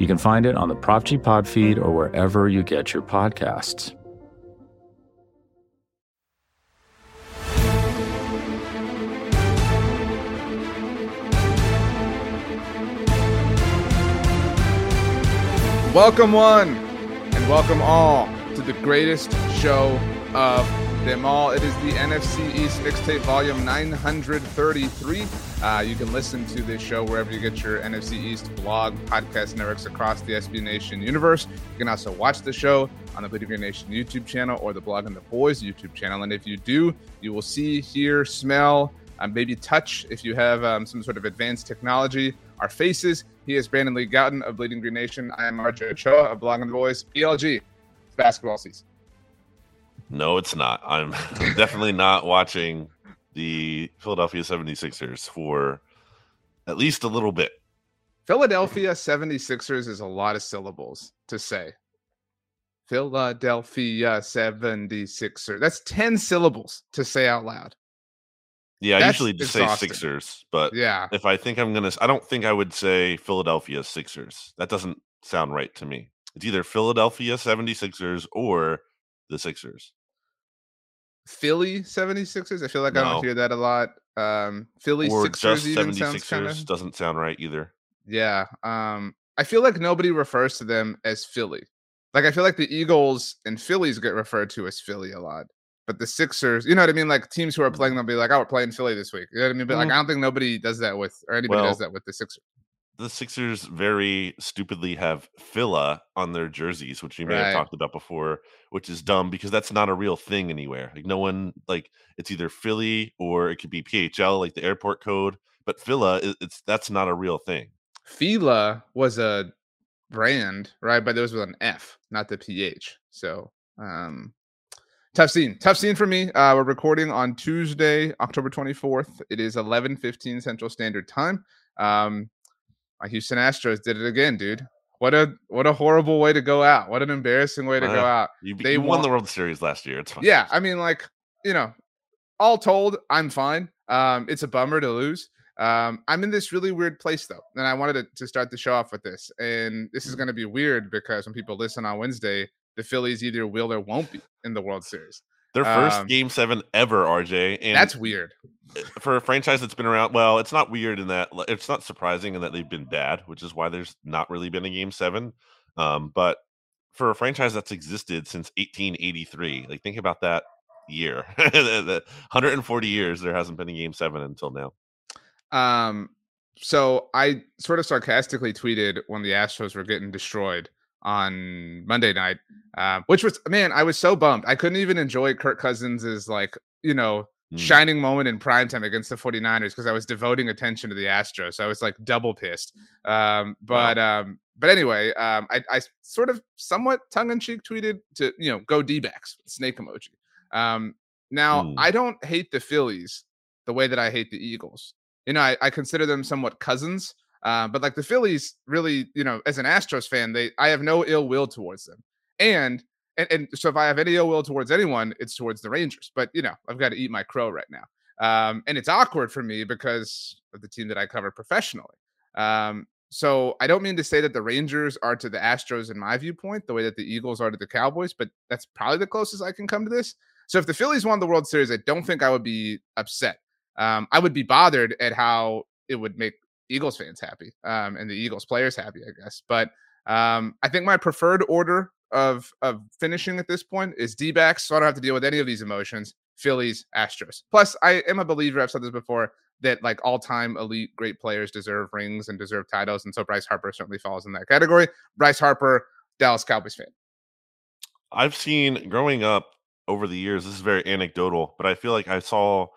You can find it on the Prop G Pod feed or wherever you get your podcasts. Welcome, one, and welcome all to the greatest show of them all. It is the NFC East Mixtape Volume 933. Uh, you can listen to this show wherever you get your NFC East blog, podcast networks across the SB Nation universe. You can also watch the show on the Bleeding Green Nation YouTube channel or the Blog and the Boys YouTube channel. And if you do, you will see, hear, smell, um, maybe touch if you have um, some sort of advanced technology. Our faces. He is Brandon Lee Gowton of Bleeding Green Nation. I am RJ Ochoa of Blog and the Boys. BLG, it's basketball season. No, it's not. I'm definitely not watching the Philadelphia 76ers for at least a little bit. Philadelphia 76ers is a lot of syllables to say. Philadelphia 76ers. That's 10 syllables to say out loud. Yeah, I usually just exhausting. say Sixers, but Yeah. if I think I'm gonna, I don't think I would say Philadelphia Sixers. That doesn't sound right to me. It's either Philadelphia 76ers or the Sixers. Philly 76ers. I feel like I don't hear that a lot. Um Philly or Sixers just even sounds 76ers kind of doesn't sound right either. Yeah. Um I feel like nobody refers to them as Philly. Like I feel like the Eagles and Phillies get referred to as Philly a lot. But the Sixers, you know what I mean? Like teams who are playing them be like, oh, we're playing Philly this week. You know what I mean? But like Mm. I don't think nobody does that with or anybody Well, does that with the Sixers. The Sixers very stupidly have Phila on their jerseys, which we may Right. have talked about before, which is dumb because that's not a real thing anywhere. Like no one like it's either Philly or it could be PHL, like the airport code. But Phila, it's that's not a real thing. Phila was a brand, right? But it was with an F, not the PH. So um tough scene. Tough scene for me. Uh we're recording on Tuesday, October 24th. It is 11 15 Central Standard Time. Um my Houston Astros did it again, dude. What a what a horrible way to go out. What an embarrassing way to go Uh, out. You, They you won won- the World Series last year. It's fine. Yeah, I mean, like, you know, all told, I'm fine. Um, it's a bummer to lose. Um, I'm in this really weird place though, and I wanted to, to start the show off with this. And this is going to be weird because when people listen on Wednesday, the Phillies either will or won't be in the World Series. Their first Um, game seven ever, RJ. And That's weird. for a franchise that's been around well it's not weird in that it's not surprising in that they've been bad which is why there's not really been a game seven um, but for a franchise that's existed since 1883 like think about that year The- the 140 years there hasn't been a game seven until now Um, so I sort of sarcastically tweeted when the Astros were getting destroyed on Monday night, uh, which was man, I was so bummed. I couldn't even enjoy Kirk Cousins' like, you know, Mm. shining moment in primetime against the 49ers because I was devoting attention to the Astros. So I was like double pissed. Um, but um, but anyway, um, I, I sort of somewhat tongue-in-cheek tweeted to you know go D-backs, snake emoji. Um, now Hmm. I don't hate the Phillies the way that I hate the Eagles. You know, I, I consider them somewhat cousins. Uh, but like the Phillies, really, you know, as an Astros fan, they I have no ill will towards them. And and, and so if I have any ill will towards anyone, it's towards the Rangers. But you know, I've got to eat my crow right now. Um, and it's awkward for me because of the team that I cover professionally. Um, so I don't mean to say that the Rangers are to the Astros in my viewpoint, the way that the Eagles are to the Cowboys, but that's probably the closest I can come to this. So if the Phillies won the World Series, I don't think I would be upset. Um, I would be bothered at how it would make Eagles fans happy um, and the Eagles players happy, I guess. But um, I think my preferred order of of finishing at this point is D backs, so I don't have to deal with any of these emotions. Phillies, Astros. Plus, I am a believer. I've said this before that like all time elite great players deserve rings and deserve titles, and so Bryce Harper certainly falls in that category. Bryce Harper, Dallas Cowboys fan. I've seen growing up over the years, this is very anecdotal, but I feel like I saw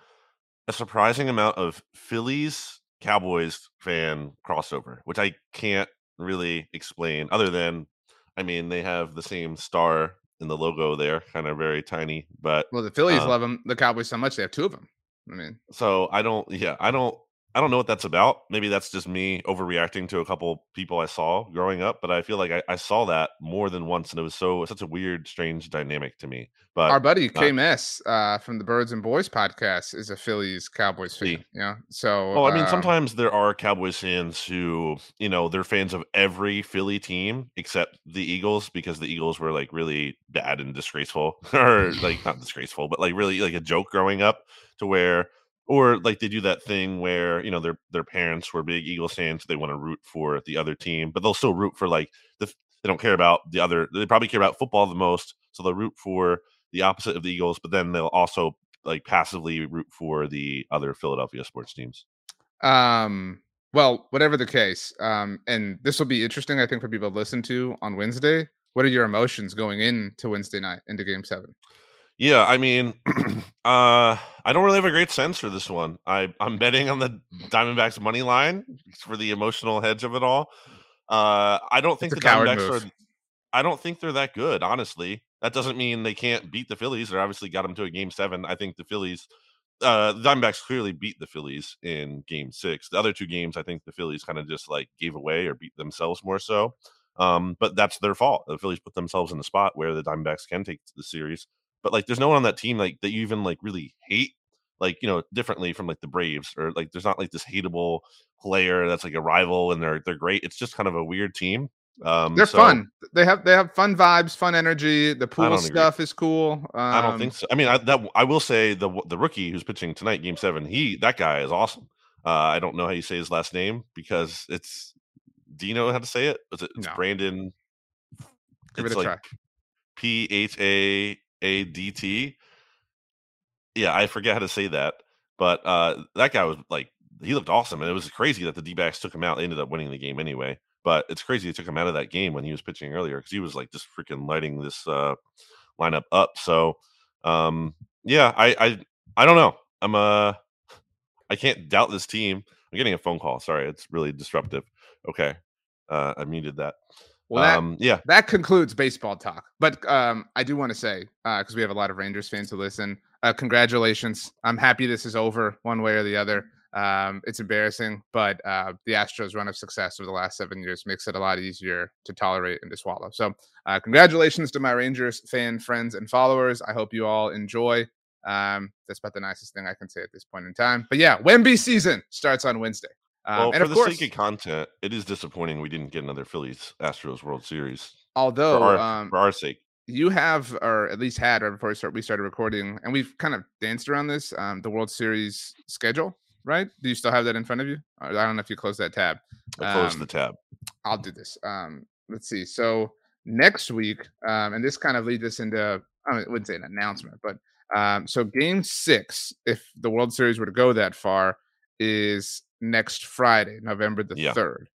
a surprising amount of Phillies Cowboys fan crossover, which I can't really explain other than I mean, they have the same star in the logo there, kind of very tiny. But well, the Phillies uh, love them, the Cowboys so much they have two of them. I mean, so I don't. Yeah, I don't. I don't know what that's about. Maybe that's just me overreacting to a couple people I saw growing up, but I feel like I, I saw that more than once, and it was so such a weird, strange dynamic to me. But our buddy uh, KMS uh, from the Birds and Boys podcast is a Phillies Cowboys fan. See. Yeah, so Well, I mean, um, sometimes there are Cowboys fans who, you know, they're fans of every Philly team except the Eagles because the Eagles were like really bad and disgraceful, or like not disgraceful, but like really like a joke growing up to where, or like they do that thing where you know their their parents were big Eagles fans, so they want to root for the other team, but they'll still root for like the they don't care about the other. They probably care about football the most, so they'll root for the opposite of the Eagles, but then they'll also like passively root for the other Philadelphia sports teams. Um, well, whatever the case, um, and this will be interesting, I think, for people to listen to on Wednesday. What are your emotions going into Wednesday night into Game Seven? Yeah, I mean, uh, I don't really have a great sense for this one. I I'm betting on the Diamondbacks money line for the emotional hedge of it all. Uh, I don't think the Diamondbacks move. are. I don't think they're that good, honestly. That doesn't mean they can't beat the Phillies. They obviously got them to a game seven. I think the Phillies, uh, the Diamondbacks clearly beat the Phillies in game six. The other two games, I think the Phillies kind of just like gave away or beat themselves more so. Um, but that's their fault. The Phillies put themselves in the spot where the Diamondbacks can take the series. But like, there's no one on that team like that you even like really hate, like you know, differently from like the Braves or like there's not like this hateable player that's like a rival and they're they're great. It's just kind of a weird team. Um, They're so fun. They have they have fun vibes, fun energy. The pool don't agree. stuff is cool. Um, I don't think so. I mean, I, that I will say the the rookie who's pitching tonight, Game Seven, he that guy is awesome. Uh, I don't know how you say his last name because it's. Do you know how to say it? Is it it's No. Brandon? Give it's it a like try. P H A A D T. Yeah, I forget how to say that, but uh, that guy was like he looked awesome, and it was crazy that the D backs took him out. They ended up winning the game anyway, but it's crazy they took him out of that game when he was pitching earlier because he was like just freaking lighting this uh, lineup up. So, um, yeah, I, I I don't know. I'm uh I can't doubt this team. I'm getting a phone call. Sorry, it's really disruptive. Okay, uh, I muted that. Well, that, um, yeah, that concludes baseball talk. But um, I do want to say, because we have a lot of Rangers fans who listen, uh, congratulations. I'm happy this is over one way or the other. Um, it's embarrassing, but uh, the Astros' run of success over the last seven years makes it a lot easier to tolerate and to swallow. So, uh, congratulations to my Rangers fan friends and followers. I hope you all enjoy. Um, that's about the nicest thing I can say at this point in time. But yeah, Wemby season starts on Wednesday. Um, well, and for of the course, sake of content, it is disappointing we didn't get another Phillies Astros World Series although for our, um, for our sake. you have or at least had right before we start we started recording and we've kind of danced around this um the world series schedule right? Do you still have that in front of you? I don't know if you closed that tab. I closed um, the tab. i'll do this. Um let's see. So next week um and this kind of leads us into i wouldn't say an announcement but um so game six if the world series were to go that far is next friday november the Yeah. 3rd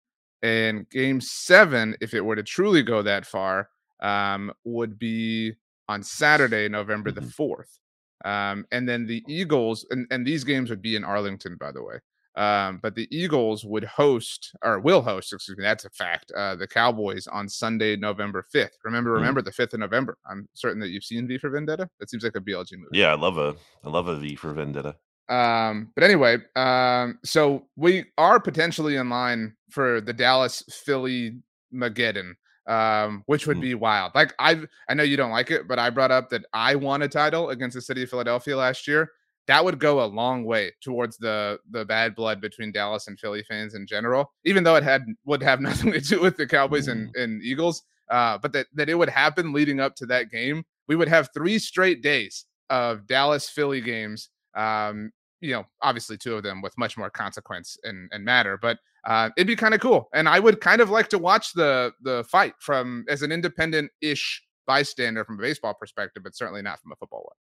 and game seven if it were to truly go that far um would be on saturday november the Mhm. 4th um and then the eagles and, and these games would be in arlington by the way um, but the Eagles would host or will host, excuse me, that's a fact. Uh, the Cowboys on Sunday, November 5th. Remember, Mhm. remember the 5th of November. I'm certain that you've seen V for Vendetta. That seems like a BLG movie. Yeah, I love a I love a V for Vendetta. Um, but anyway, um, so we are potentially in line for the Dallas Philly Mageddon, um, which would Mm. be wild. Like I've, I know you don't like it, but I brought up that I won a title against the city of Philadelphia last year. That would go a long way towards the the bad blood between Dallas and Philly fans in general, even though it had would have nothing to do with the Cowboys and, and Eagles. Uh, but that that it would happen leading up to that game. We would have three straight days of Dallas Philly games. Um, you know, obviously two of them with much more consequence and, and matter, but uh, it'd be kind of cool. And I would kind of like to watch the the fight from as an independent ish bystander from a baseball perspective, but certainly not from a football one.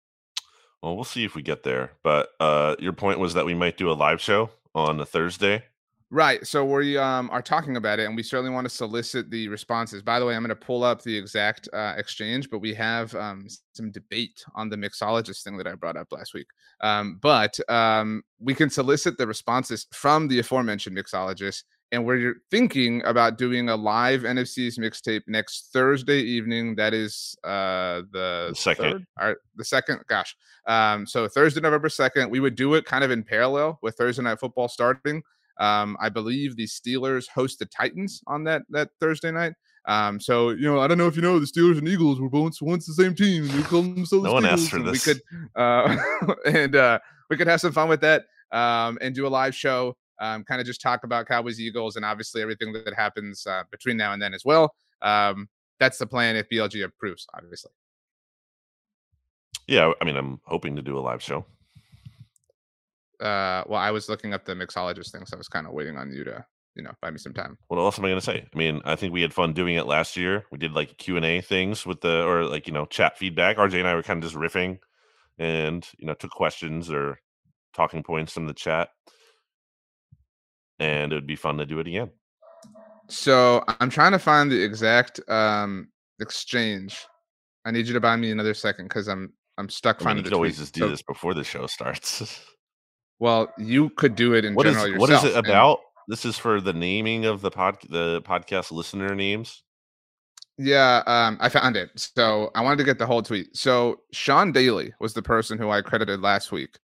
Well, we'll see if we get there. But uh, your point was that we might do a live show on a Thursday. Right. So we um, are talking about it, and we certainly want to solicit the responses. By the way, I'm going to pull up the exact uh, exchange, but we have um, some debate on the mixologist thing that I brought up last week. Um, but um, we can solicit the responses from the aforementioned mixologist and we're thinking about doing a live NFC East mixtape next Thursday evening. That is uh, the, The second. third? Or the second. Gosh, um, so Thursday, November second. We would do it kind of in parallel with Thursday night football starting. Um, I believe the Steelers host the Titans on that that Thursday night. Um, so you know, I don't know if you know the Steelers and Eagles were once once the same team. They call themselves No one asked for this. We could uh, and uh, we could have some fun with that um, and do a live show. Um, kind of just talk about Cowboys Eagles and obviously everything that, that happens uh, between now and then as well. Um, that's the plan if BLG approves, obviously. Yeah, I mean, I'm hoping to do a live show. Uh, well, I was looking up the mixologist thing, so I was kind of waiting on you to, you know, buy me some time. What else am I going to say? I mean, I think we had fun doing it last year. We did like Q and A things with the or like you know chat feedback. RJ and I were kind of just riffing, and you know took questions or talking points from the chat, and it would be fun to do it again. So I'm trying to find the exact um exchange. I need you to buy me another second because I'm I'm stuck I mean, finding you could always tweet. just do So- this before the show starts. Well, you could do it in what general is yourself. What is it and- about? This is for the naming of the pod the podcast listener names. Yeah, um, I found it. So I wanted to get the whole tweet. So Sean Daly was the person who I credited last week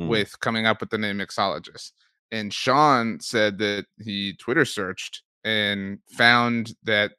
Mm. with coming up with the name mixologist. And Sean said that he Twitter searched and found that,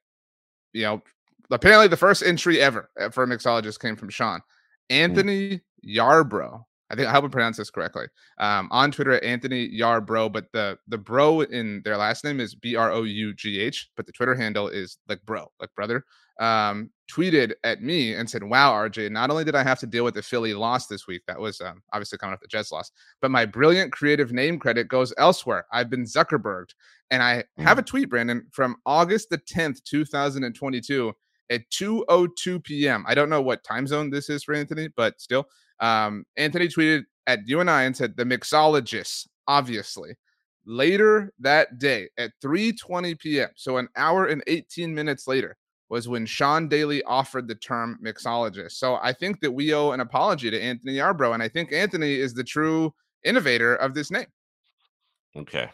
you know, apparently the first entry ever uh, for a mixologist came from Sean. Anthony Yarbrough. I think I hope I pronounce this correctly. Um, on Twitter at Anthony Yarbrough, but the the bro in their last name is B R O U G H, but the Twitter handle is like bro, like brother. Um, tweeted at me and said, "Wow, RJ, not only did I have to deal with the Philly loss this week, that was um, obviously coming off the Jets loss, but my brilliant creative name credit goes elsewhere. I've been Zuckerberged, and I have a tweet, Brandon, from August the tenth, two thousand and twenty-two." At 2:02 p.m. I don't know what time zone this is for Anthony, but still, um, Anthony tweeted at you and I and said the mixologists, obviously. Later that day at 3:20 p.m., so an hour and 18 minutes later, was when Sean Daly offered the term mixologist. So I think that we owe an apology to Anthony Yarbrough, and I think Anthony is the true innovator of this name. Okay.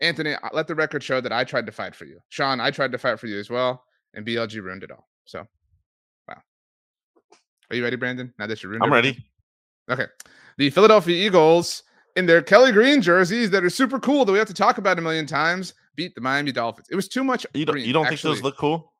Anthony, let the record show that I tried to fight for you. Sean, I tried to fight for you as well, and BLG ruined it all. So, wow. Are you ready, Brandon? Now that you're ruined I'm everything? ready. Okay. The Philadelphia Eagles, in their Kelly Green jerseys that are super cool that we have to talk about a million times, beat the Miami Dolphins. It was too much. You don't green, you don't think those look cool?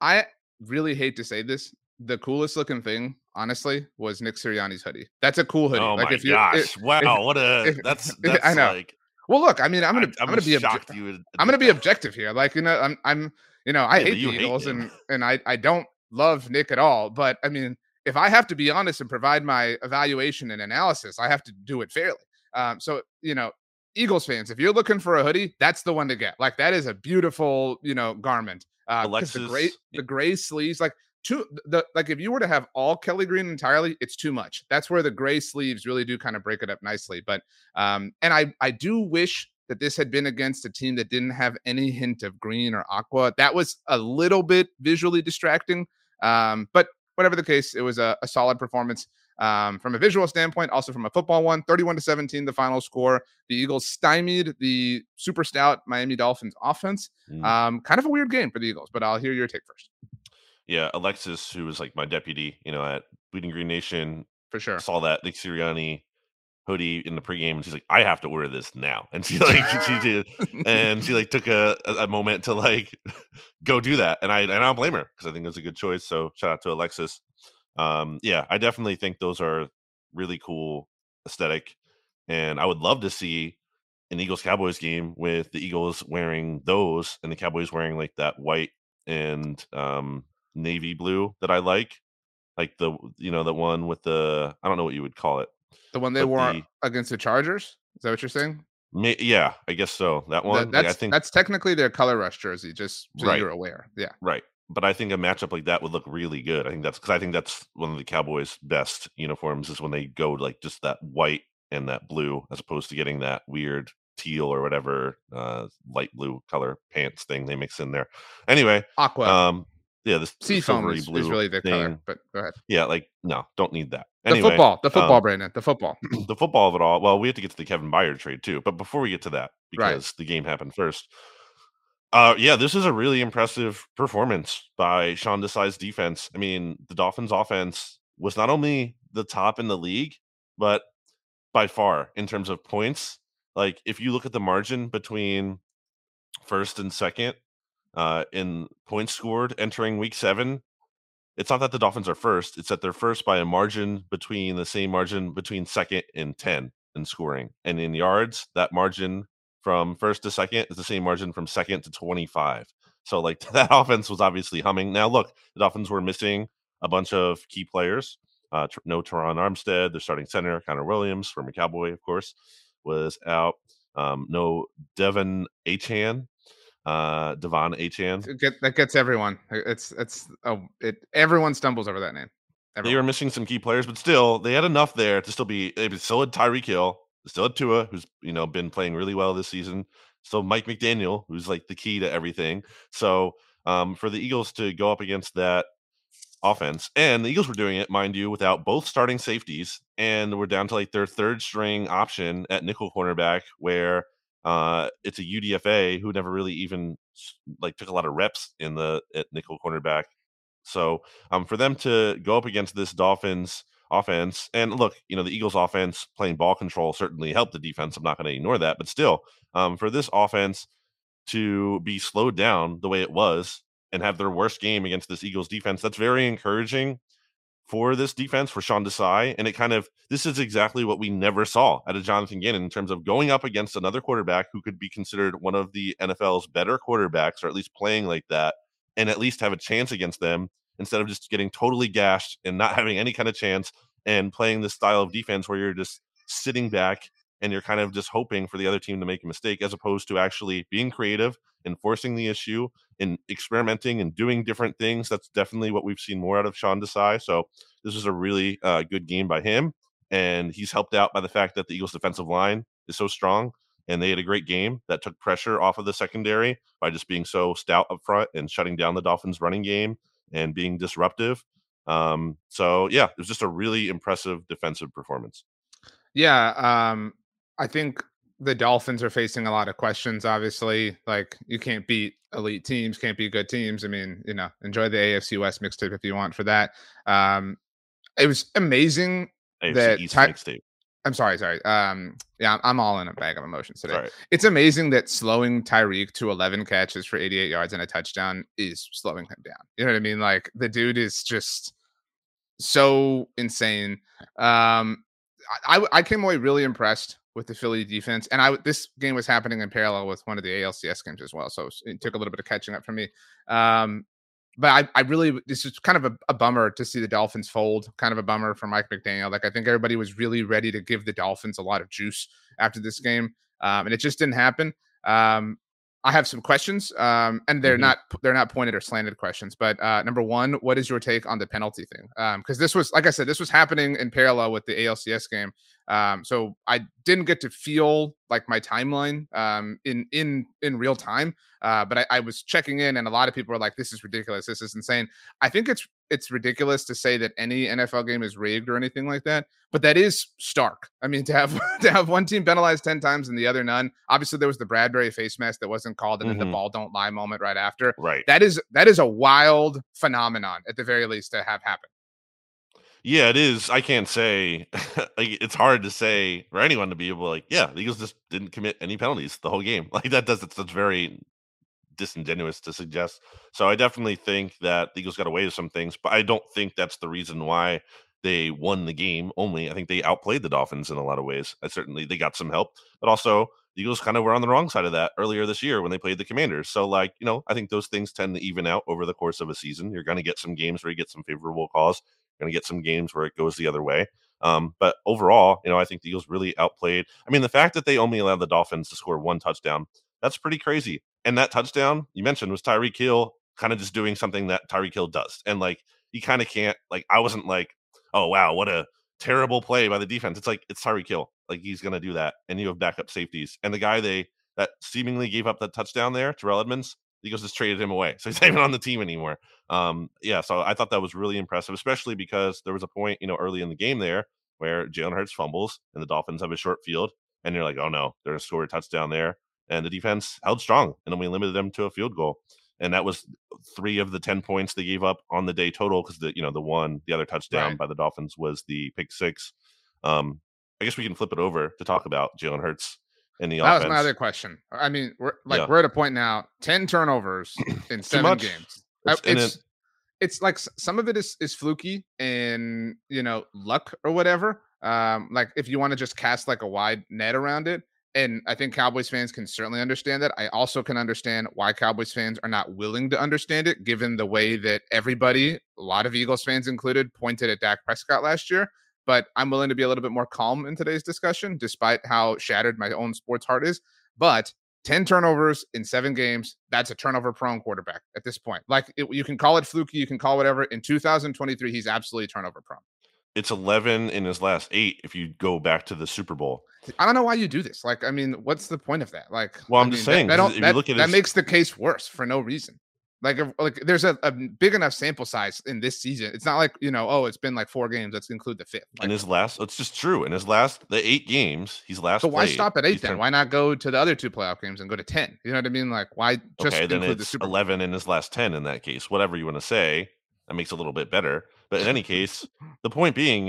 I really hate to say this. The coolest looking thing, honestly, was Nick Sirianni's hoodie. That's a cool hoodie. Oh like my if you, gosh! wow, what a if- that's I know. like well, look, I mean, I'm gonna, I- I'm, gonna be, obje- shocked you. would I'm gonna be objective here. Like you know, I'm I'm you know, I Yeah, hate the Eagles him. and and I I don't love Nick at all. But I mean, if I have to be honest and provide my evaluation and analysis, I have to do it fairly. Um, so you know, Eagles fans, if you're looking for a hoodie, that's the one to get. Like that is a beautiful you know garment. Uh, 'cause the gray the gray sleeves, like too the like if you were to have all Kelly Green entirely, it's too much. That's where the gray sleeves really do kind of break it up nicely. But um, and I I do wish that this had been against a team that didn't have any hint of green or aqua. That was a little bit visually distracting. Um, but whatever the case, it was a, a solid performance um, from a visual standpoint, also from a football one. 31 to 17, the final score. The Eagles stymied the super stout Miami Dolphins offense. Mm. Um, kind of a weird game for the Eagles, but I'll hear your take first yeah, Alexis, who was like my deputy, you know, at Bleeding Green Nation, for sure. saw that Nick Sirianni hoodie in the pregame, and she's like, "I have to order this now." And she like she did, and she like took a, a a moment to like go do that, and I and I don't blame her because I think it was a good choice. So shout out to Alexis. Um, yeah, I definitely think those are really cool aesthetic, and I would love to see an Eagles Cowboys game with the Eagles wearing those and the Cowboys wearing like that white and um navy blue that I like. Like the you know the one with the I don't know what you would call it. The one they but wore the- against the Chargers. Is that what you're saying? May, yeah, I guess so. That That- one, like, that's I think that's technically their color rush jersey, just so Right. you're aware. Yeah. right. But I think a matchup like that would look really good. I think that's because I think that's one of the Cowboys' best uniforms is when they go like just that white and that blue, as opposed to getting that weird teal or whatever uh light blue color pants thing they mix in there. Anyway, Aqua. um, yeah, this seafoam is, is, really the thing. color. But go ahead. Yeah, like no, don't need that. Anyway, the football, the football, um, Brandon, the football, the football of it all. Well, we have to get to the Kevin Byard trade too, but before we get to that, because right. the game happened first. Uh, yeah, this is a really impressive performance by Sean Desai's defense. I mean, the Dolphins' offense was not only the top in the league, but by far in terms of points. Like, if you look at the margin between first and second uh, in points scored entering week seven, it's not that the Dolphins are first, it's that they're first by a margin between the same margin between second and 10 in scoring. And in yards, that margin from first to second is the same margin from second to 25. So like that offense was obviously humming. Now look, the Dolphins were missing a bunch of key players. Uh, no Terron Armstead, the starting center, Connor Williams from a Cowboy, of course, was out. Um, no Devin Achane, uh, Devon Achane. Get, that gets everyone. It's it's oh, it everyone stumbles over that name. Everyone. They were missing some key players, but still, they had enough there to still be. They still had Tyreek Hill, still had Tua, who's you know been playing really well this season. Still Mike McDaniel, who's like the key to everything. So um, for the Eagles to go up against that offense, and the Eagles were doing it, mind you, without both starting safeties, and we're down to like their third string option at nickel cornerback, where uh, it's a UDFA who never really even like took a lot of reps in the at nickel cornerback. So um, for them to go up against this Dolphins offense. And look, you know, the Eagles offense playing ball control certainly helped the defense. I'm not going to ignore that. But still, um, for this offense to be slowed down the way it was and have their worst game against this Eagles defense, that's very encouraging for this defense for Sean Desai. And it kind of this is exactly what we never saw out of Jonathan Gannon in terms of going up against another quarterback who could be considered one of the NFL's better quarterbacks, or at least playing like that, and at least have a chance against them instead of just getting totally gashed and not having any kind of chance and playing this style of defense where you're just sitting back and you're kind of just hoping for the other team to make a mistake as opposed to actually being creative and forcing the issue and experimenting and doing different things. That's definitely what we've seen more out of Sean Desai. So this was a really uh, good game by him. And he's helped out by the fact that the Eagles defensive line is so strong and they had a great game that took pressure off of the secondary by just being so stout up front and shutting down the Dolphins running game and being disruptive. Um, so yeah, it was just a really impressive defensive performance. Yeah, um, I think the Dolphins are facing a lot of questions. Obviously, like you can't beat elite teams, can't beat good teams. I mean, you know, enjoy the AFC West mixtape if you want for that. Um, it was amazing AFC that East Ty- mixtape. I'm sorry, sorry. Um, yeah, I'm all in a bag of emotions today. It's amazing that slowing Tyreek to 11 catches for 88 yards and a touchdown is slowing him down. You know what I mean? Like the dude is just so insane. Um, I, I came away really impressed with the Philly defense, and I this game was happening in parallel with one of the ALCS games as well, so it took a little bit of catching up for me. Um, but I, I really this is kind of a, a, bummer to see the Dolphins fold. Kind of a bummer for Mike McDaniel. Like I think everybody was really ready to give the Dolphins a lot of juice after this game, um, and it just didn't happen. Um, I have some questions, um, and they're mm-hmm. not they're not pointed or slanted questions. But uh, number one, what is your take on the penalty thing? Because um, this was, like I said, this was happening in parallel with the ALCS game. Um, so I didn't get to feel like my timeline um, in in in real time. Uh, but I, I, was checking in, and a lot of people were like, "This is ridiculous. This is insane." I think it's it's ridiculous to say that any NFL game is rigged or anything like that, but that is stark. I mean, to have to have one team penalized ten times and the other none. Obviously, there was the Bradbury face mask that wasn't called, and mm-hmm. then the ball don't lie moment right after. Right. That is that is a wild phenomenon at the very least to have happen. Yeah, it is. I can't say like it's hard to say for anyone to be able to like, yeah, the Eagles just didn't commit any penalties the whole game. Like that does it's that's very disingenuous to suggest. So I definitely think that the Eagles got away with some things, but I don't think that's the reason why they won the game only. I think they outplayed the Dolphins in a lot of ways. I certainly they got some help, but also the Eagles kind of were on the wrong side of that earlier this year when they played the Commanders. So, like, you know, I think those things tend to even out over the course of a season. You're going to get some games where you get some favorable calls going to get some games where it goes the other way. Um, but overall, you know, I think the Eagles really outplayed. I mean, the fact that they only allowed the Dolphins to score one touchdown, that's pretty crazy. And that touchdown you mentioned was Tyreek Hill kind of just doing something that Tyreek Hill does. And like, he kind of can't, like, I wasn't like, oh, wow, what a terrible play by the defense. It's like, it's Tyreek Hill. Like, he's going to do that. And you have backup safeties. And the guy they, that seemingly gave up that touchdown there, Terrell Edmunds, The Eagles just traded him away, so he's not even on the team anymore. Um, yeah, so I thought that was really impressive, especially because there was a point, you know, early in the game there where Jalen Hurts fumbles and the Dolphins have a short field, and you're like, oh no, they're gonna score a touchdown there, and the defense held strong, and then we limited them to a field goal, and that was three of the ten points they gave up on the day total because the you know the one the other touchdown right. by the Dolphins was the pick six. Um, I guess we can flip it over to talk about Jalen Hurts in the that offense. was my other question. I mean, we're like yeah. we're at a point now, ten turnovers in seven games. It's, it's, it's like some of it is is fluky and you know luck or whatever. Um, like if you want to just cast like a wide net around it, and I think Cowboys fans can certainly understand that. I also can understand why Cowboys fans are not willing to understand it, given the way that everybody, a lot of Eagles fans included, pointed at Dak Prescott last year but I'm willing to be a little bit more calm in today's discussion, despite how shattered my own sports heart is. But 10 turnovers in seven games, that's a turnover prone quarterback at this point. Like it, you can call it fluky, you can call whatever. In 2023, he's absolutely turnover prone. It's 11 in his last eight if you go back to the Super Bowl. I don't know why you do this. Like, I mean, what's the point of that? Like, well, I'm I mean, just saying, that, that, that, that his... makes the case worse for no reason. Like, like there's a, a, big enough sample size in this season. It's not like you know, oh, it's been like four games. Let's include the fifth. Like, in his last, it's just true. In his last, the eight games, he's last. So why played, stop at eight then? Turned... Why not go to the other two playoff games and go to ten? You know what I mean? Like, why just okay? Then it's the Super eleven in his last ten. In that case, whatever you want to say, that makes it a little bit better. But in any case, the point being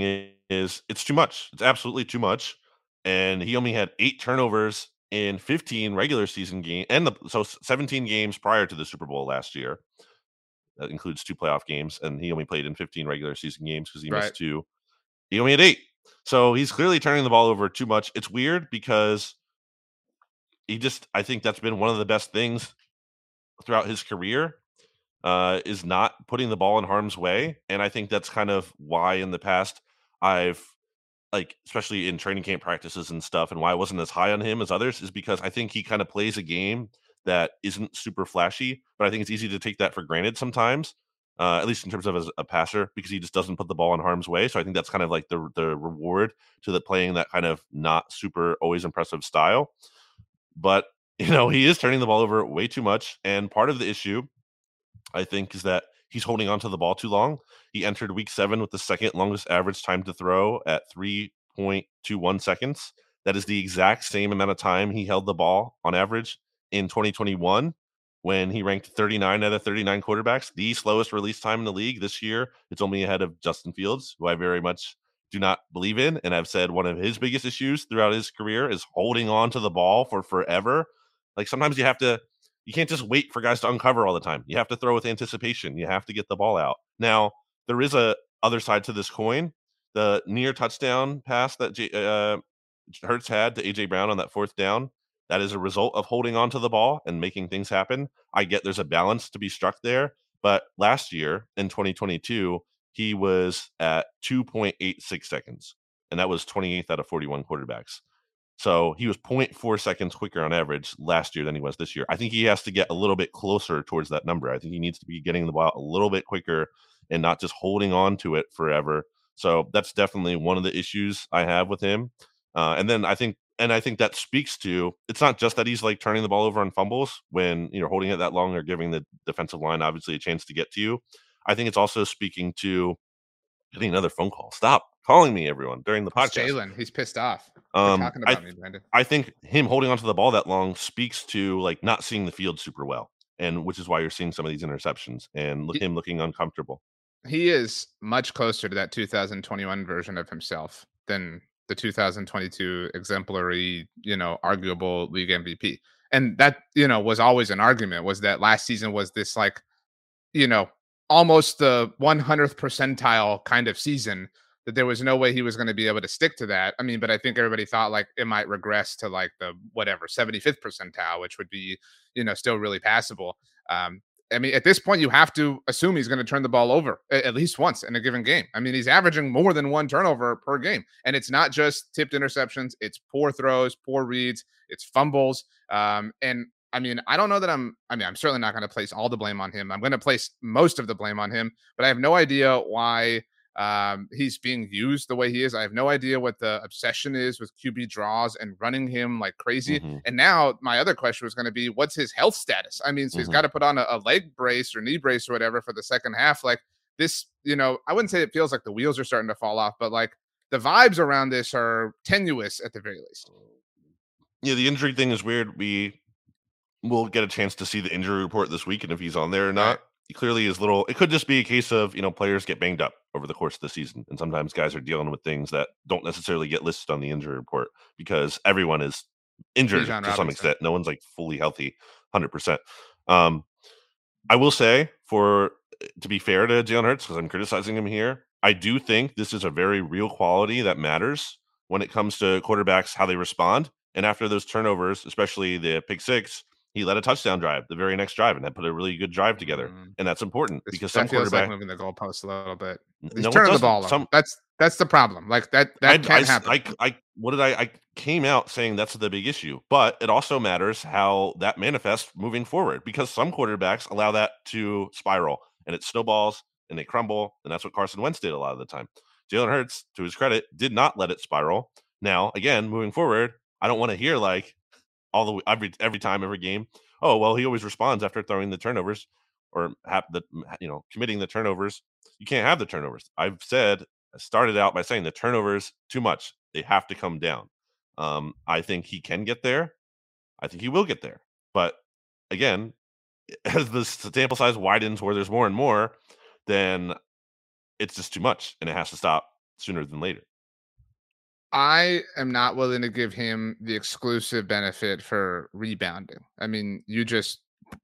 is, it's too much. It's absolutely too much. And he only had eight turnovers in 15 regular season game and the so 17 games prior to the Super Bowl last year. That includes two playoff games, and he only played in 15 regular season games because he right. missed two. He only had eight. So he's clearly turning the ball over too much. It's weird because he just, I think that's been one of the best things throughout his career uh, is not putting the ball in harm's way. And I think that's kind of why in the past I've like especially in training camp practices and stuff and why I wasn't as high on him as others is because I think he kind of plays a game that isn't super flashy, but I think it's easy to take that for granted sometimes. Uh, at least in terms of as a passer, because he just doesn't put the ball in harm's way. So I think that's kind of like the the reward to the playing that kind of not super always impressive style. But you know, he is turning the ball over way too much, and part of the issue, I think, is that he's holding on to the ball too long. He entered week seven with the second longest average time to throw at 3.21 seconds. That is the exact same amount of time he held the ball on average in 2021 when he ranked 39 out of 39 quarterbacks, the slowest release time in the league this year. It's only ahead of Justin Fields, who I very much do not believe in. And I've said one of his biggest issues throughout his career is holding on to the ball for forever. Like sometimes you have to, you can't just wait for guys to uncover all the time. You have to throw with anticipation. You have to get the ball out. Now, there is a other side to this coin. The near touchdown pass that J, uh, Hurts had to AJ Brown on that fourth down that is a result of holding on to the ball and making things happen. I get there's a balance to be struck there. But last year in 2022, he was at 2.86 seconds, and that was 28th out of 41 quarterbacks. So he was 0.4 seconds quicker on average last year than he was this year. I think he has to get a little bit closer towards that number. I think he needs to be getting the ball a little bit quicker and not just holding on to it forever. So that's definitely one of the issues I have with him. Uh, and then I think and I think that speaks to it's not just that he's like turning the ball over on fumbles when you know holding it that long or giving the defensive line obviously a chance to get to you. I think it's also speaking to getting another phone call. Stop calling me, everyone, during the podcast. Jalen, he's pissed off. Um, talking about I, me, Brandon. I think him holding onto the ball that long speaks to like not seeing the field super well, and which is why you're seeing some of these interceptions and look, him looking uncomfortable. He is much closer to that 2021 version of himself than the 2022 exemplary, you know, arguable league MVP. And that, you know, was always an argument was that last season was this like, you know, almost the 100th percentile kind of season that there was no way he was going to be able to stick to that. I mean, but I think everybody thought like it might regress to like the whatever 75th percentile, which would be, you know, still really passable. Um, I mean, at this point, you have to assume he's going to turn the ball over at least once in a given game. I mean, he's averaging more than one turnover per game. And it's not just tipped interceptions, it's poor throws, poor reads, it's fumbles. Um, and I mean, I don't know that I'm, I mean, I'm certainly not going to place all the blame on him. I'm going to place most of the blame on him, but I have no idea why Um, he's being used the way he is. I have no idea what the obsession is with QB draws and running him like crazy. Mhm. And now my other question was going to be, what's his health status? I mean, so he's Mhm. got to put on a, a leg brace or knee brace or whatever for the second half. Like this, you know, I wouldn't say it feels like the wheels are starting to fall off, but like the vibes around this are tenuous at the very least. Yeah, the injury thing is weird. We will get a chance to see the injury report this week, and if he's on there or not, Right. He clearly is little. It could just be a case of you know players get banged up over the course of the season, and sometimes guys are dealing with things that don't necessarily get listed on the injury report because everyone is injured to some extent. No one's like fully healthy, hundred percent. Um, I will say, for to be fair to Jalen Hurts, because I'm criticizing him here, I do think this is a very real quality that matters when it comes to quarterbacks how they respond. And after those turnovers, especially the pick six, he led a touchdown drive the very next drive and had put a really good drive together. Mm. And that's important This- because some feels quarterback like moving the goalpost a little bit. He's no, turning the ball. Some That's that's the problem. Like that that I, can't I happen. I, I, what did I? I came out saying that's the big issue, but it also matters how that manifests moving forward because some quarterbacks allow that to spiral and it snowballs and they crumble, and that's what Carson Wentz did a lot of the time. Jalen Hurts, to his credit, did not let it spiral. Now, again, moving forward, I don't want to hear like all the every every time every game. Oh well, he always responds after throwing the turnovers or have the you know committing the turnovers. You can't have the turnovers. I've said I started out by saying the turnovers too much. They have to come down. Um, I think he can get there. I think he will get there. But again, as the sample size widens where there's more and more, then it's just too much and it has to stop sooner than later. I am not willing to give him the exclusive benefit for rebounding. I mean, you just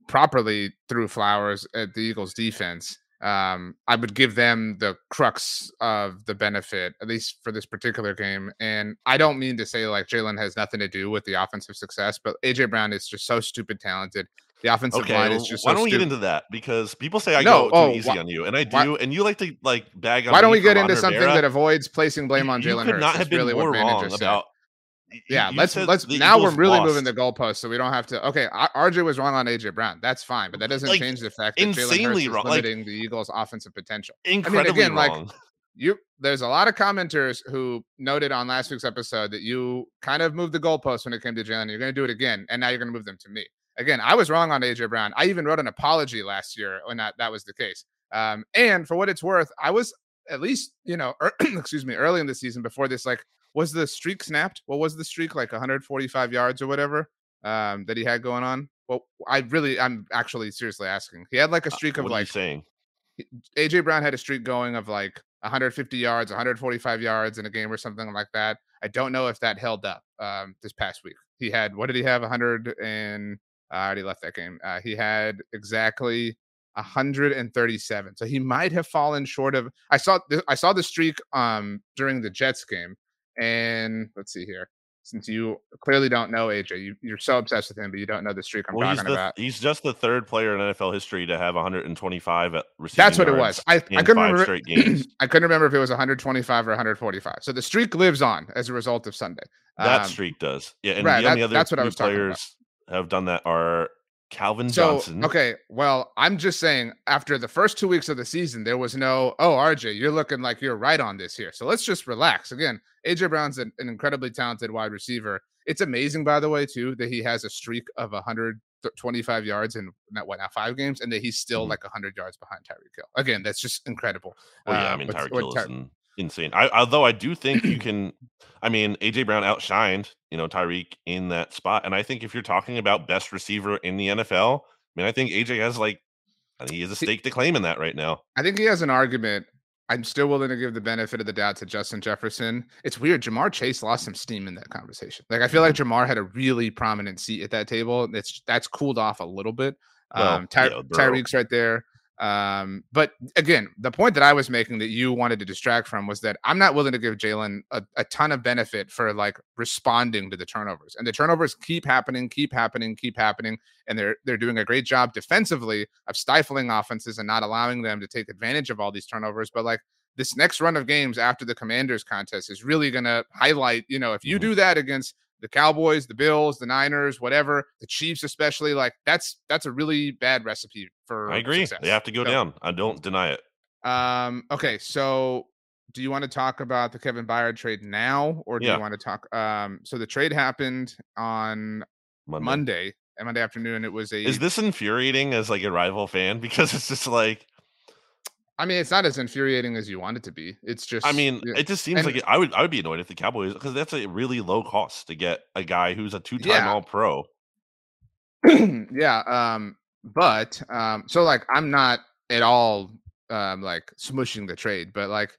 properly threw flowers at the Eagles defense. Um, I would give them the crux of the benefit, at least for this particular game. And I don't mean to say like Jalen has nothing to do with the offensive success, but AJ Brown is just so stupid talented. The offensive Okay, line is just why so don't we get into that? Because people say I No, go too oh, easy why- on you, and I why- do, and you like to like bag on. Why don't we get into Ron something that avoids placing blame You- on Jalen could Hurts? not have been really more wrong about. Yeah, you let's let's now we're really lost. moving the goalpost, so we don't have to. Okay, RJ was wrong on AJ Brown. That's fine, but that doesn't Like, change the fact that Jalen Hurts is wrong, like- limiting the Eagles' offensive potential. incredibly again, like, wrong. You, there's a lot of commenters who noted on last week's episode that you kind of moved the goalpost when it came to Jalen. You're going to do it again, and now you're going to move them to me. Again, I was wrong on AJ Brown. I even wrote an apology last year when that, that was the case. Um, and for what it's worth, I was at least, you know, er, excuse me, early in the season before this, like, was the streak snapped? What was the streak? Like 145 yards or whatever um, that he had going on? Well, I really, I'm actually seriously asking. He had like a streak of Uh, what are you like saying? AJ Brown had a streak going of like 150 yards, 145 yards in a game or something like that. I don't know if that held up um, this past week. He had what did he have? 100 and I already left that game. Uh, he had exactly 137. So he might have fallen short of. I saw th- I saw the streak um during the Jets game, and let's see here. Since you clearly don't know AJ, you, you're so obsessed with him, but you don't know the streak I'm Well, he's talking the, about. he's just the third player in NFL history to have 125 at receiving That's what it was. I, I couldn't remember. I couldn't remember if it was 125 or 145. So the streak lives on as a result of Sunday. That Um, streak does. Yeah, and right, the that- other that's what I was players have done that are Calvin So Johnson. okay, well, I'm just saying after the first two weeks of the season, there was no, oh, RJ, you're looking like you're right on this here. So let's just relax. Again, AJ Brown's an, an incredibly talented wide receiver. It's amazing, by the way, too, that he has a streak of 125 yards in that what now five games, and that he's still Mhm. like 100 yards behind Tyreek Hill. Again, that's just incredible. Well, yeah, I Um, mean Tyreek Hill Ty- insane. I, although I do think you can. I mean, AJ Brown outshined you know Tyreek in that spot, and I think if you're talking about best receiver in the NFL, I mean, I think AJ has like, he has a stake to claim in that right now. I think he has an argument. I'm still willing to give the benefit of the doubt to Justin Jefferson. It's weird. Ja'Marr Chase lost some steam in that conversation. Like I feel like Ja'Marr had a really prominent seat at that table. It's that's cooled off a little bit. Well, Um, Ty- yeah, Tyreek's right there. Um, but again, the point that I was making that you wanted to distract from was that I'm not willing to give Jalen a, a ton of benefit for like responding to the turnovers. And the turnovers keep happening, keep happening, keep happening. And they're they're doing a great job defensively of stifling offenses and not allowing them to take advantage of all these turnovers. But like this next run of games after the commanders contest is really gonna highlight, you know, if you Mhm. do that against the Cowboys, the Bills, the Niners, whatever, the Chiefs especially, like that's that's a really bad recipe for I agree. success. They have to go So, down. I don't deny it. Um, okay, so do you want to talk about the Kevin Byard trade now, or do Yeah. you want to talk? Um, so the trade happened on Monday. Monday, Monday afternoon. It was a. Is this infuriating as like a rival fan? Because it's just like I mean, it's not as infuriating as you want it to be. It's just. I mean, yeah. it just seems And- like it, I would I would be annoyed if the Cowboys because that's a really low cost to get a guy who's a two time Yeah. All Pro. yeah. Um, but um, so like I'm not at all um like smushing the trade, but like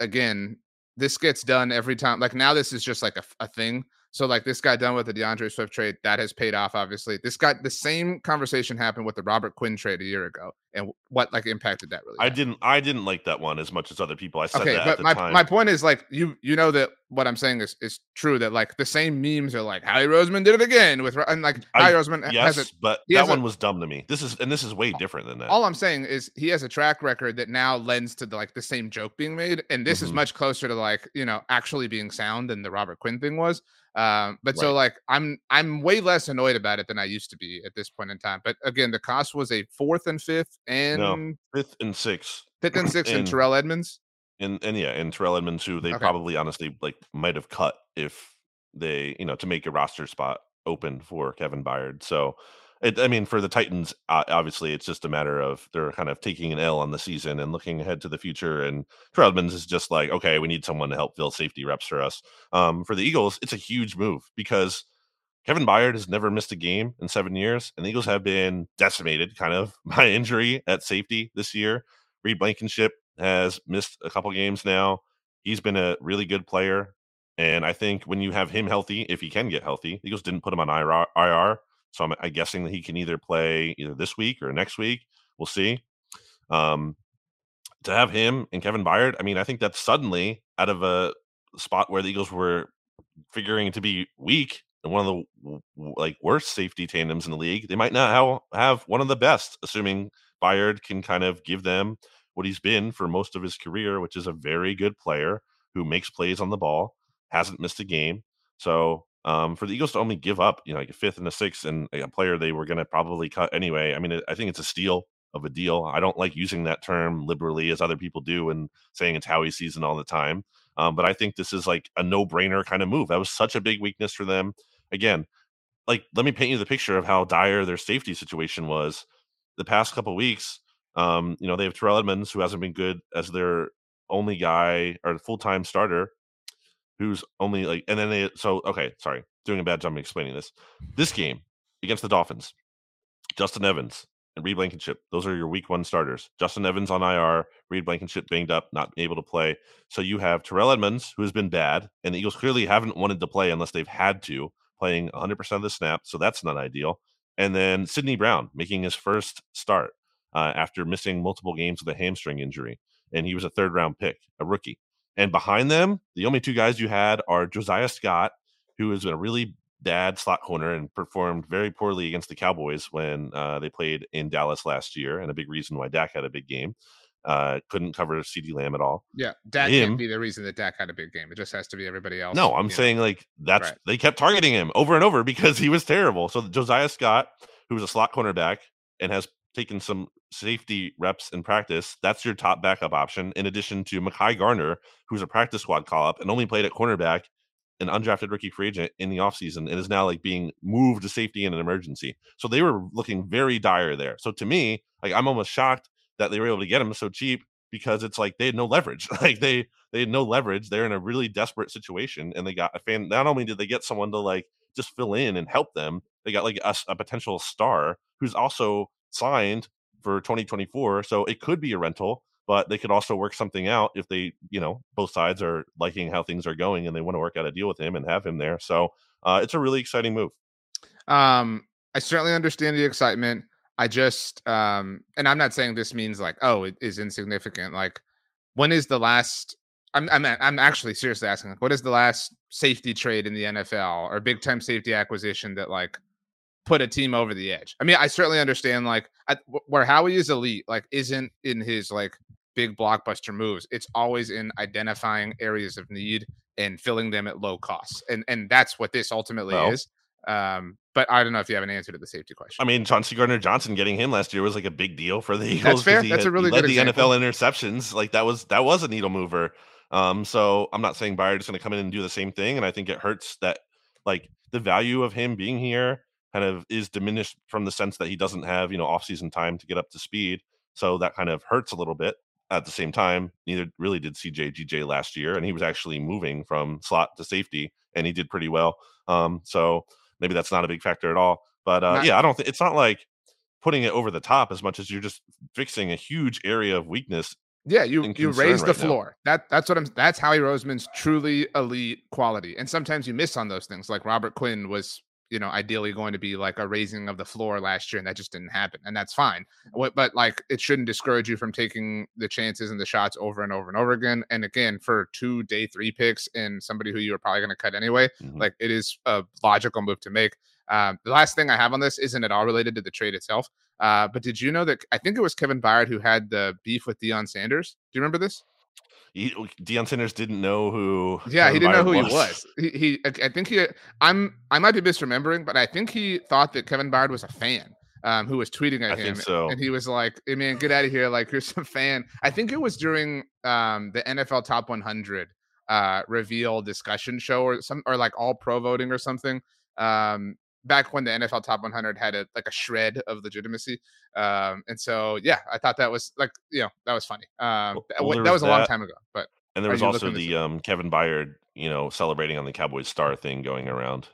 again, this gets done every time. Like now, this is just like a thing. So like this got done with the DeAndre Swift trade. That has paid off. Obviously, this got the same conversation happened with the Robert Quinn trade a year ago, and what like impacted that really? I didn't I didn't like that one as much as other people. I said Okay, that at but the my time. my point is like you you know that what I'm saying is is true. That like the same memes are like Howie Roseman did it again with and like I- Howie Roseman has yes, a but that has a- one was dumb to me. This is and this is way different than that. all I'm saying is he has a track record that now lends to the, like the same joke being made, and this is Mhm. much closer to like you know actually being sound than the Robert Quinn thing was. Um, but so like I'm I'm way less annoyed about it than I used to be at this point in time. But again, the cost was a fourth and fifth and Fifth and sixth, fifth and sixth and and- Terrell Edmunds. and and yeah, and Terrell Edmunds, who they Okay. probably honestly like might have cut if they you know to make a roster spot open for Kevin Byard. So. It, I mean, for the Titans, obviously, it's just a matter of they're kind of taking an L on the season and looking ahead to the future. And Edmunds is just like, okay, we need someone to help fill safety reps for us. Um, for the Eagles, it's a huge move because Kevin Byard has never missed a game in seven years, and the Eagles have been decimated kind of by injury at safety this year. Reed Blankenship has missed a couple games now. He's been a really good player. And I think when you have him healthy, if he can get healthy, the Eagles didn't put him on IR. So I'm, I'm guessing that he can either play either this week or next week. We'll see. Um, to have him and Kevin Byard, I mean, I think that's suddenly out of a spot where the Eagles were figuring to be weak and one of the like worst safety tandems in the league. They might not have one of the best, assuming Byard can kind of give them what he's been for most of his career, which is a very good player who makes plays on the ball, hasn't missed a game. So um, for the Eagles to only give up, you know, like a fifth and a sixth, and a player they were going to probably cut anyway. I mean, I think it's a steal of a deal. I don't like using that term liberally as other people do and saying it's Howie season all the time. Um, but I think this is like a no brainer kind of move. That was such a big weakness for them. Again, like let me paint you the picture of how dire their safety situation was the past couple weeks. Um, you know, they have Terrell Edmunds, who hasn't been good as their only guy or full time starter, who's only like, and then they, so, okay, sorry, doing a bad job explaining this. This game against the Dolphins, Justin Evans and Reed Blankenship, those are your week one starters. Justin Evans on IR, Reed Blankenship banged up, not able to play. So you have Terrell Edmunds, who has been bad, and the Eagles clearly haven't wanted to play unless they've had to, playing 100% of the snap. So that's not ideal. And then Sydney Brown making his first start uh, after missing multiple games with a hamstring injury. And he was a third round pick, a rookie. And behind them, the only two guys you had are Josiah Scott, who has been a really bad slot corner and performed very poorly against the Cowboys when uh, they played in Dallas last year, and a big reason why Dak had a big game. Uh, couldn't cover CeeDee Lamb at all. Yeah, Dak Him- can't be the reason that Dak had a big game. It just has to be everybody else. No, I'm you know. saying like that's Right. they kept targeting him over and over because he was terrible. So Josiah Scott, who was a slot cornerback and has taken some safety reps in practice, that's your top backup option. In addition to Mekhi Garner, who's a practice squad call up and only played at cornerback, an undrafted rookie free agent in the offseason and is now like being moved to safety in an emergency. So they were looking very dire there. So to me, like I'm almost shocked that they were able to get him so cheap because it's like they had no leverage. Like they they had no leverage. They're in a really desperate situation, and they got a fan. Not only did they get someone to like just fill in and help them, they got like a potential star who's also signed for 2024. So it could be a rental, but they could also work something out if they, you know, both sides are liking how things are going and they want to work out a deal with him and have him there. So uh, it's a really exciting move. Um, I certainly understand the excitement. I just um and I'm not saying this means like, oh, it is insignificant. Like when is the last I'm I'm I'm actually seriously asking like what is the last safety trade in the NFL or big time safety acquisition that like put a team over the edge? I mean, I certainly understand like I, wh- where Howie is elite, like isn't in his like big blockbuster moves. It's always in identifying areas of need and filling them at low costs. And and that's what this ultimately Well- is. Um, but I don't know if you have an answer to the safety question. I mean, Chauncey Gardner Johnson getting him last year was like a big deal for the Eagles. 'cause fair. That's had- a really good the example. NFL interceptions. Like that was that was a needle mover. Um, so I'm not saying Byard is going to come in and do the same thing, and I think it hurts that like the value of him being here kind of is diminished from the sense that he doesn't have you know off-season time to get up to speed. So that kind of hurts a little bit. At the same time, neither really did CJ GJ last year, and he was actually moving from slot to safety, and he did pretty well. Um, so maybe that's not a big factor at all. But uh, not- yeah, I don't think it's not like putting it over the top as much as you're just fixing a huge area of weakness yeah, you you raise the right floor. Now. That that's what I'm. That's Howie Roseman's truly elite quality. And sometimes you miss on those things. Like Robert Quinn was, you know, ideally going to be like a raising of the floor last year, and that just didn't happen. And that's fine. But like, it shouldn't discourage you from taking the chances and the shots over and over and over again. And again, for two day three picks and somebody who you were probably going to cut anyway, mm-hmm. like it is a logical move to make. Um, the last thing I have on this isn't at all related to the trade itself. Uh, but did you know that I think it was Kevin Byard who had the beef with Deion Sanders? Do you remember this? He, Deion Sanders didn't know who. Yeah, he didn't know who was. he was. He, he, I think he. I'm. I might be misremembering, but I think he thought that Kevin Byard was a fan. Um, who was tweeting at I him, so. and he was like, hey, "Man, get out of here! Like, you're some fan." I think it was during um, the NFL Top 100 uh, reveal discussion show, or some, or like All Pro voting or something. Um, back when the NFL Top 100 had a like a shred of legitimacy. Um, and so yeah, I thought that was like you know that was funny. Um, well, that was, a long time ago, but and there was also the um, Kevin Byard, you know, celebrating on the Cowboys star thing going around.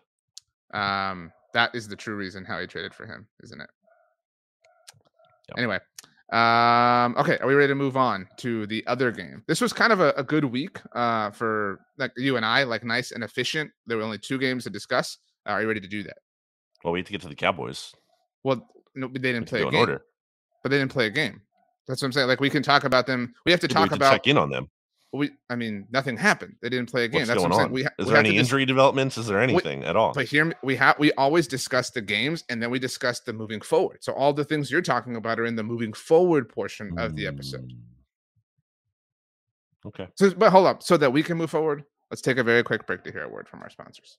Um, that is the true reason how he traded for him, isn't it? Yep. Anyway, um, okay, are we ready to move on to the other game? This was kind of a, a good week uh, for like you and I, like nice and efficient. There were only two games to discuss. Uh, are you ready to do that? Well, we have to get to the Cowboys. Well, no, they didn't play a game. Order. But they didn't play a game. That's what I'm saying. Like we can talk about them. We have to talk about check in on them. We, I mean, nothing happened. They didn't play a game. What's That's going what I'm on? saying. We, Is we there any injury developments? Is there anything we, at all? But here we have we always discuss the games and then we discuss the moving forward. So all the things you're talking about are in the moving forward portion mm. of the episode. Okay. So, but hold up. So that we can move forward, let's take a very quick break to hear a word from our sponsors.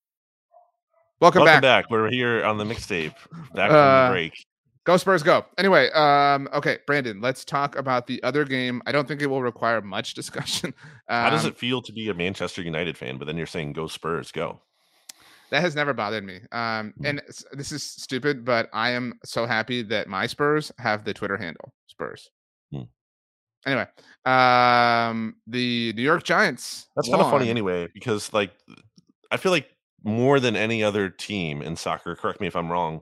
Welcome, Welcome back. back. We're here on the mixtape. Back from uh, the break. Go Spurs, go. Anyway, um, okay, Brandon, let's talk about the other game. I don't think it will require much discussion. Um, How does it feel to be a Manchester United fan, but then you're saying go Spurs, go? That has never bothered me. Um, mm. and this is stupid, but I am so happy that my Spurs have the Twitter handle Spurs. Mm. Anyway, um, the New York Giants. That's kind of funny anyway, because like I feel like more than any other team in soccer, correct me if I'm wrong,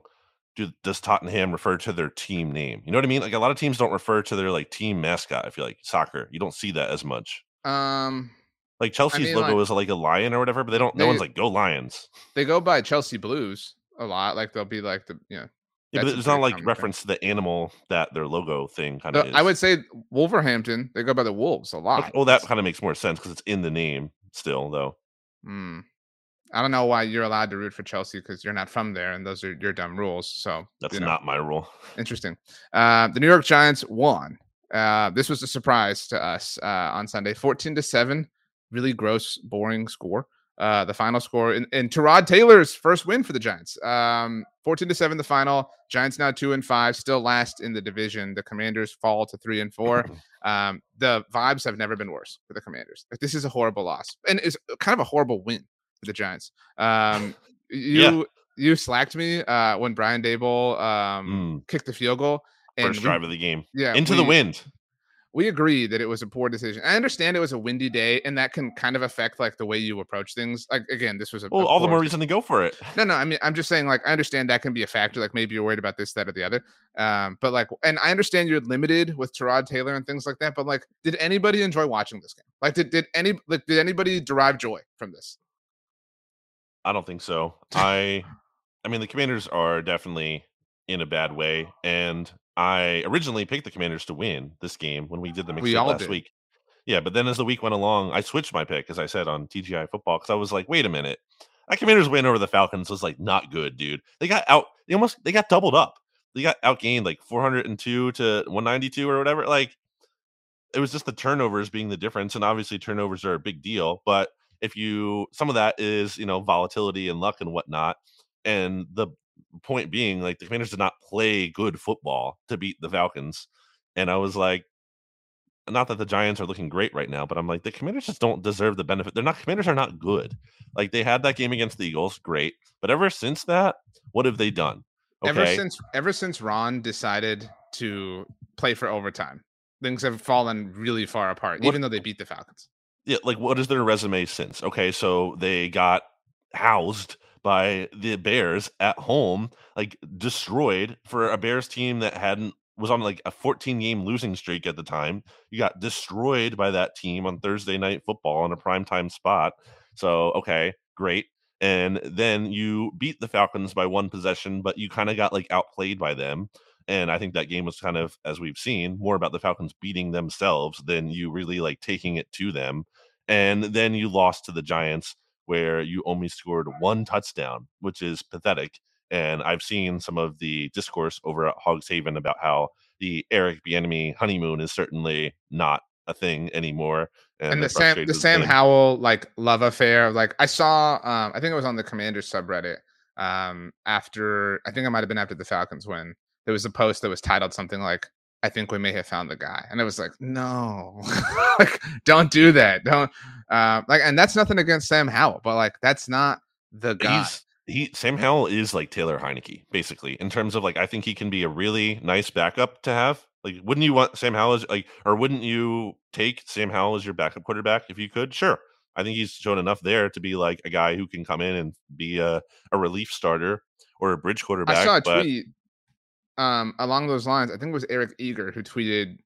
do, does Tottenham refer to their team name? You know what I mean? Like a lot of teams don't refer to their like team mascot. I feel like soccer, you don't see that as much. Um, like Chelsea's I mean, logo like, is like a lion or whatever, but they don't. They, no one's like go Lions. They go by Chelsea Blues a lot. Like they'll be like the you know. Yeah, but it's not like reference thing. to the animal that their logo thing kind of. I would say Wolverhampton. They go by the Wolves a lot. Well, that kind of makes more sense because it's in the name still, though. Hmm. I don't know why you're allowed to root for Chelsea because you're not from there, and those are your dumb rules. So that's you know. not my rule. Interesting. Uh, the New York Giants won. Uh, this was a surprise to us uh, on Sunday, fourteen to seven. Really gross, boring score. Uh, the final score in, in Tyrod Taylor's first win for the Giants. Um, 14 to 7 the final. Giants now 2 and 5, still last in the division. The Commanders fall to 3 and 4. Um, the vibes have never been worse for the Commanders. This is a horrible loss. And it's kind of a horrible win the Giants. Um, you, yeah. you slacked me uh, when Brian Daboll um, Mm. kicked the field goal. And First we- drive of the game. yeah, Into the wind. we agree that it was a poor decision. I understand it was a windy day, and that can kind of affect like the way you approach things. Like again, this was a Well, a all the more reason to go for it. No, no. I mean, I'm just saying, like, I understand that can be a factor. Like, maybe you're worried about this, that, or the other. Um, but like, and I understand you're limited with Tyrod Taylor and things like that. But like, did anybody enjoy watching this game? Like, did did any like did anybody derive joy from this? I don't think so. I I mean the commanders are definitely in a bad way. And I originally picked the commanders to win this game when we did the all last did. week. Yeah, but then as the week went along, I switched my pick, as I said on TGI football, because I was like, wait a minute. That commanders win over the Falcons was like not good, dude. They got out, they almost they got doubled up. They got outgained like 402 to 192 or whatever. Like it was just the turnovers being the difference. And obviously turnovers are a big deal, but if you some of that is you know volatility and luck and whatnot and the point being like the commanders did not play good football to beat the falcons and i was like not that the giants are looking great right now but i'm like the commanders just don't deserve the benefit they're not commanders are not good like they had that game against the eagles great but ever since that what have they done Ever since ever since Ron decided to play for overtime, things have fallen really far apart. What- Even though they beat the Falcons. Yeah, like what is their resume since? Okay, so they got housed by the Bears at home, like destroyed for a Bears team that hadn't was on like a 14 game losing streak at the time. You got destroyed by that team on Thursday night football in a primetime spot. So, okay, great. And then you beat the Falcons by one possession, but you kind of got like outplayed by them. And I think that game was kind of, as we've seen, more about the Falcons beating themselves than you really like taking it to them. And then you lost to the Giants, where you only scored one touchdown, which is pathetic. And I've seen some of the discourse over at Hogs Haven about how the Eric Bieniemy honeymoon is certainly not a thing anymore. And, they're the Sam the Sam. Howell like love affair. Like I saw um I think it was on the Commander subreddit. Um after I think it might have been after the Falcons win. There was a post that was titled something like I think we may have found the guy. And it was like, no, like don't do that. Don't uh, like and that's nothing against Sam Howell, but like that's not the guy. He's he Sam Howell is like Taylor Heinicke, basically, in terms of like I think he can be a really nice backup to have. Like, wouldn't you want Sam Howell as like, or wouldn't you take Sam Howell as your backup quarterback if you could? Sure. I think he's shown enough there to be like a guy who can come in and be a, a relief starter or a bridge quarterback. I saw a but tweet um, along those lines. I think it was Eric Eager who tweeted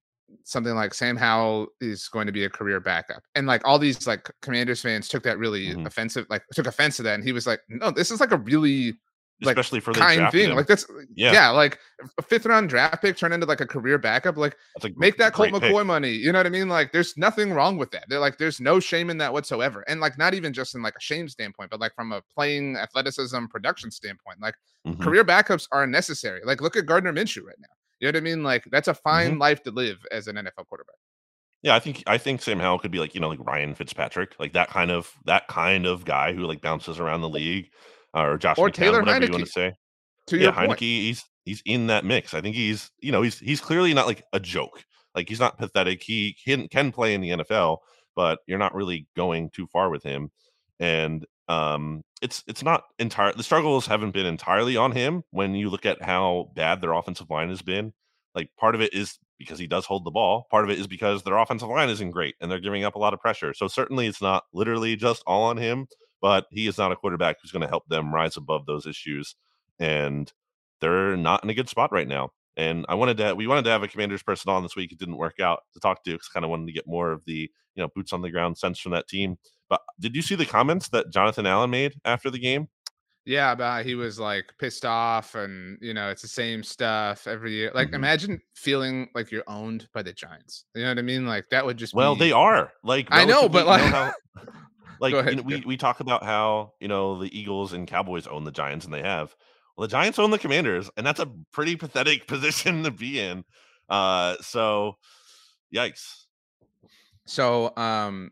something like Sam Howell is going to be a career backup. And like all these like Commanders fans took that really Mhm. offensive, like took offense to that. And he was like, no, this is like a really like, especially for the kind draft thing. him, Like that's Yeah. yeah. like a fifth round draft pick turned into like a career backup. Like make that Colt great pick. McCoy money. You know what I mean? Like there's nothing wrong with that. They're like there's no shame in that whatsoever. And like not even just in like a shame standpoint, but like from a playing athleticism production standpoint. Like Mhm. career backups are necessary. Like look at Gardner Minshew right now. You know what I mean? Like that's a fine Mm-hmm. life to live as an NFL quarterback. Yeah, I think I think Sam Howell could be like you know like Ryan Fitzpatrick, like that kind of that kind of guy who like bounces around the league, or Josh Or McCown, Taylor whatever you want to say. To yeah, Heinicke, point, he's he's in that mix. I think he's you know he's he's clearly not like a joke. Like he's not pathetic. He can can play in the NFL, but you're not really going too far with him. And um, it's it's not entire. The struggles haven't been entirely on him. When you look at how bad their offensive line has been, like part of it is because he does hold the ball. Part of it is because their offensive line isn't great and they're giving up a lot of pressure. So certainly it's not literally just all on him, but he is not a quarterback who's going to help them rise above those issues. And they're not in a good spot right now. And I wanted to, we wanted to have a commander's person on this week. It didn't work out to talk to because kind of wanted to get more of the, you know, boots on the ground sense from that team. But did you see the comments that Jonathan Allen made after the game? yeah, about he was like pissed off, and you know it's the same stuff every year. Like Mhm. imagine feeling like you're owned by the Giants. You know what I mean? Like that would just Well, be, they are like I know, but, like- like you know, we we talk about how you know the Eagles and Cowboys own the Giants, and they have. Well, the Giants own the Commanders, and that's a pretty pathetic position to be in. Uh, so, yikes. So um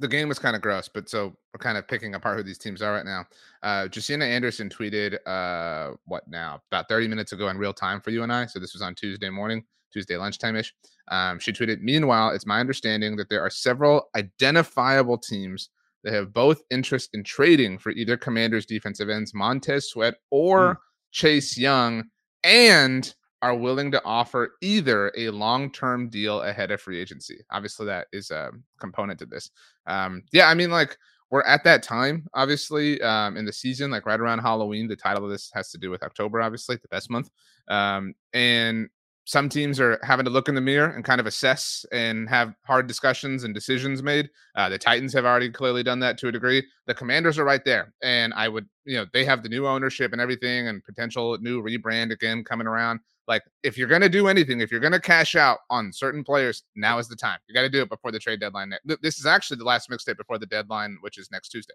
the game was kind of gross, but so we're kind of picking apart who these teams are right now. Uh Josina Anderson tweeted uh what now? About 30 minutes ago in real time for you and I. So this was on Tuesday morning, Tuesday lunchtime-ish. Um, she tweeted, Meanwhile, it's my understanding that there are several identifiable teams that have both interest in trading for either Commanders defensive ends Montez Sweat or mm. Chase Young, and are willing to offer either a long-term deal ahead of free agency. Obviously, that is a component to this. Um, yeah, I mean, like we're at that time, obviously, um, in the season, like right around Halloween. The title of this has to do with October, obviously, the best month. Um, and some teams are having to look in the mirror and kind of assess and have hard discussions and decisions made. Uh, the Titans have already clearly done that to a degree. The Commanders are right there, and I would, you know, they have the new ownership and everything, and potential new rebrand again coming around. Like, if you're going to do anything, if you're going to cash out on certain players, now is the time. You got to do it before the trade deadline. This is actually the last mixtape before the deadline, which is next Tuesday.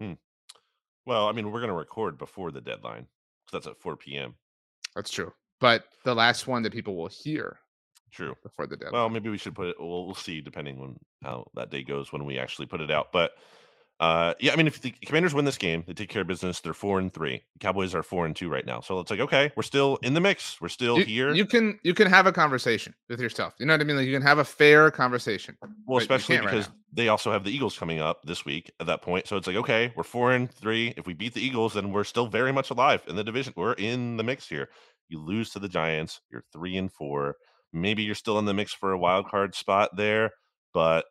Hmm. Well, I mean, we're going to record before the deadline. because that's at 4 p.m. That's true but the last one that people will hear True. Before the deadline. Well, maybe we should put it. We'll, we'll see depending on how that day goes when we actually put it out. But uh, yeah, I mean, if the Commanders win this game, they take care of business. They're four and three. The Cowboys are four and two right now. So it's like, okay, we're still in the mix. We're still you, here. You can you can have a conversation with yourself. You know what I mean? Like you can have a fair conversation. Well, especially because right they also have the Eagles coming up this week at that point. So it's like, okay, we're four and three. If we beat the Eagles, then we're still very much alive in the division. We're in the mix here. You lose to the Giants, you're three and four. Maybe you're still in the mix for a wild card spot there, but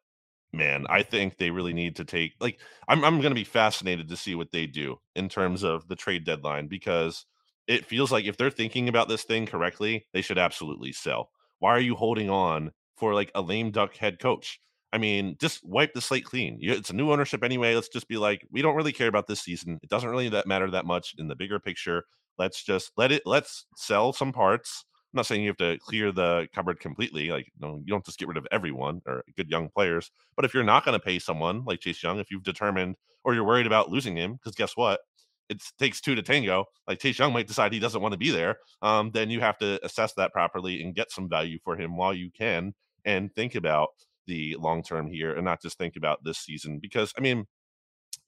man, I think they really need to take like I'm I'm to be fascinated to see what they do in terms of the trade deadline because it feels like if they're thinking about this thing correctly, they should absolutely sell. Why are you holding on for like a lame duck head coach? I mean, just wipe the slate clean. It's a new ownership anyway. Let's just be like, we don't really care about this season. It doesn't really that matter that much in the bigger picture. Let's just let it. Let's sell some parts. I'm not saying you have to clear the cupboard completely. Like, no, you don't just get rid of everyone or good young players. But if you're not going to pay someone like Chase Young, if you've determined or you're worried about losing him, because guess what? It takes two to tango. Like Chase Young might decide he doesn't want to be there. Um, then you have to assess that properly and get some value for him while you can, and think about the long term here, and not just think about this season. Because I mean,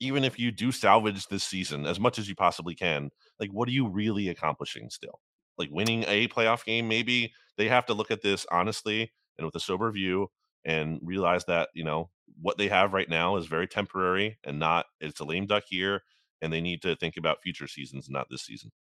even if you do salvage this season as much as you possibly can, like what are you really accomplishing still? Like winning a playoff game, maybe they have to look at this honestly and with a sober view and realize that, you know, what they have right now is very temporary and not it's a lame duck year and they need to think about future seasons, not this season.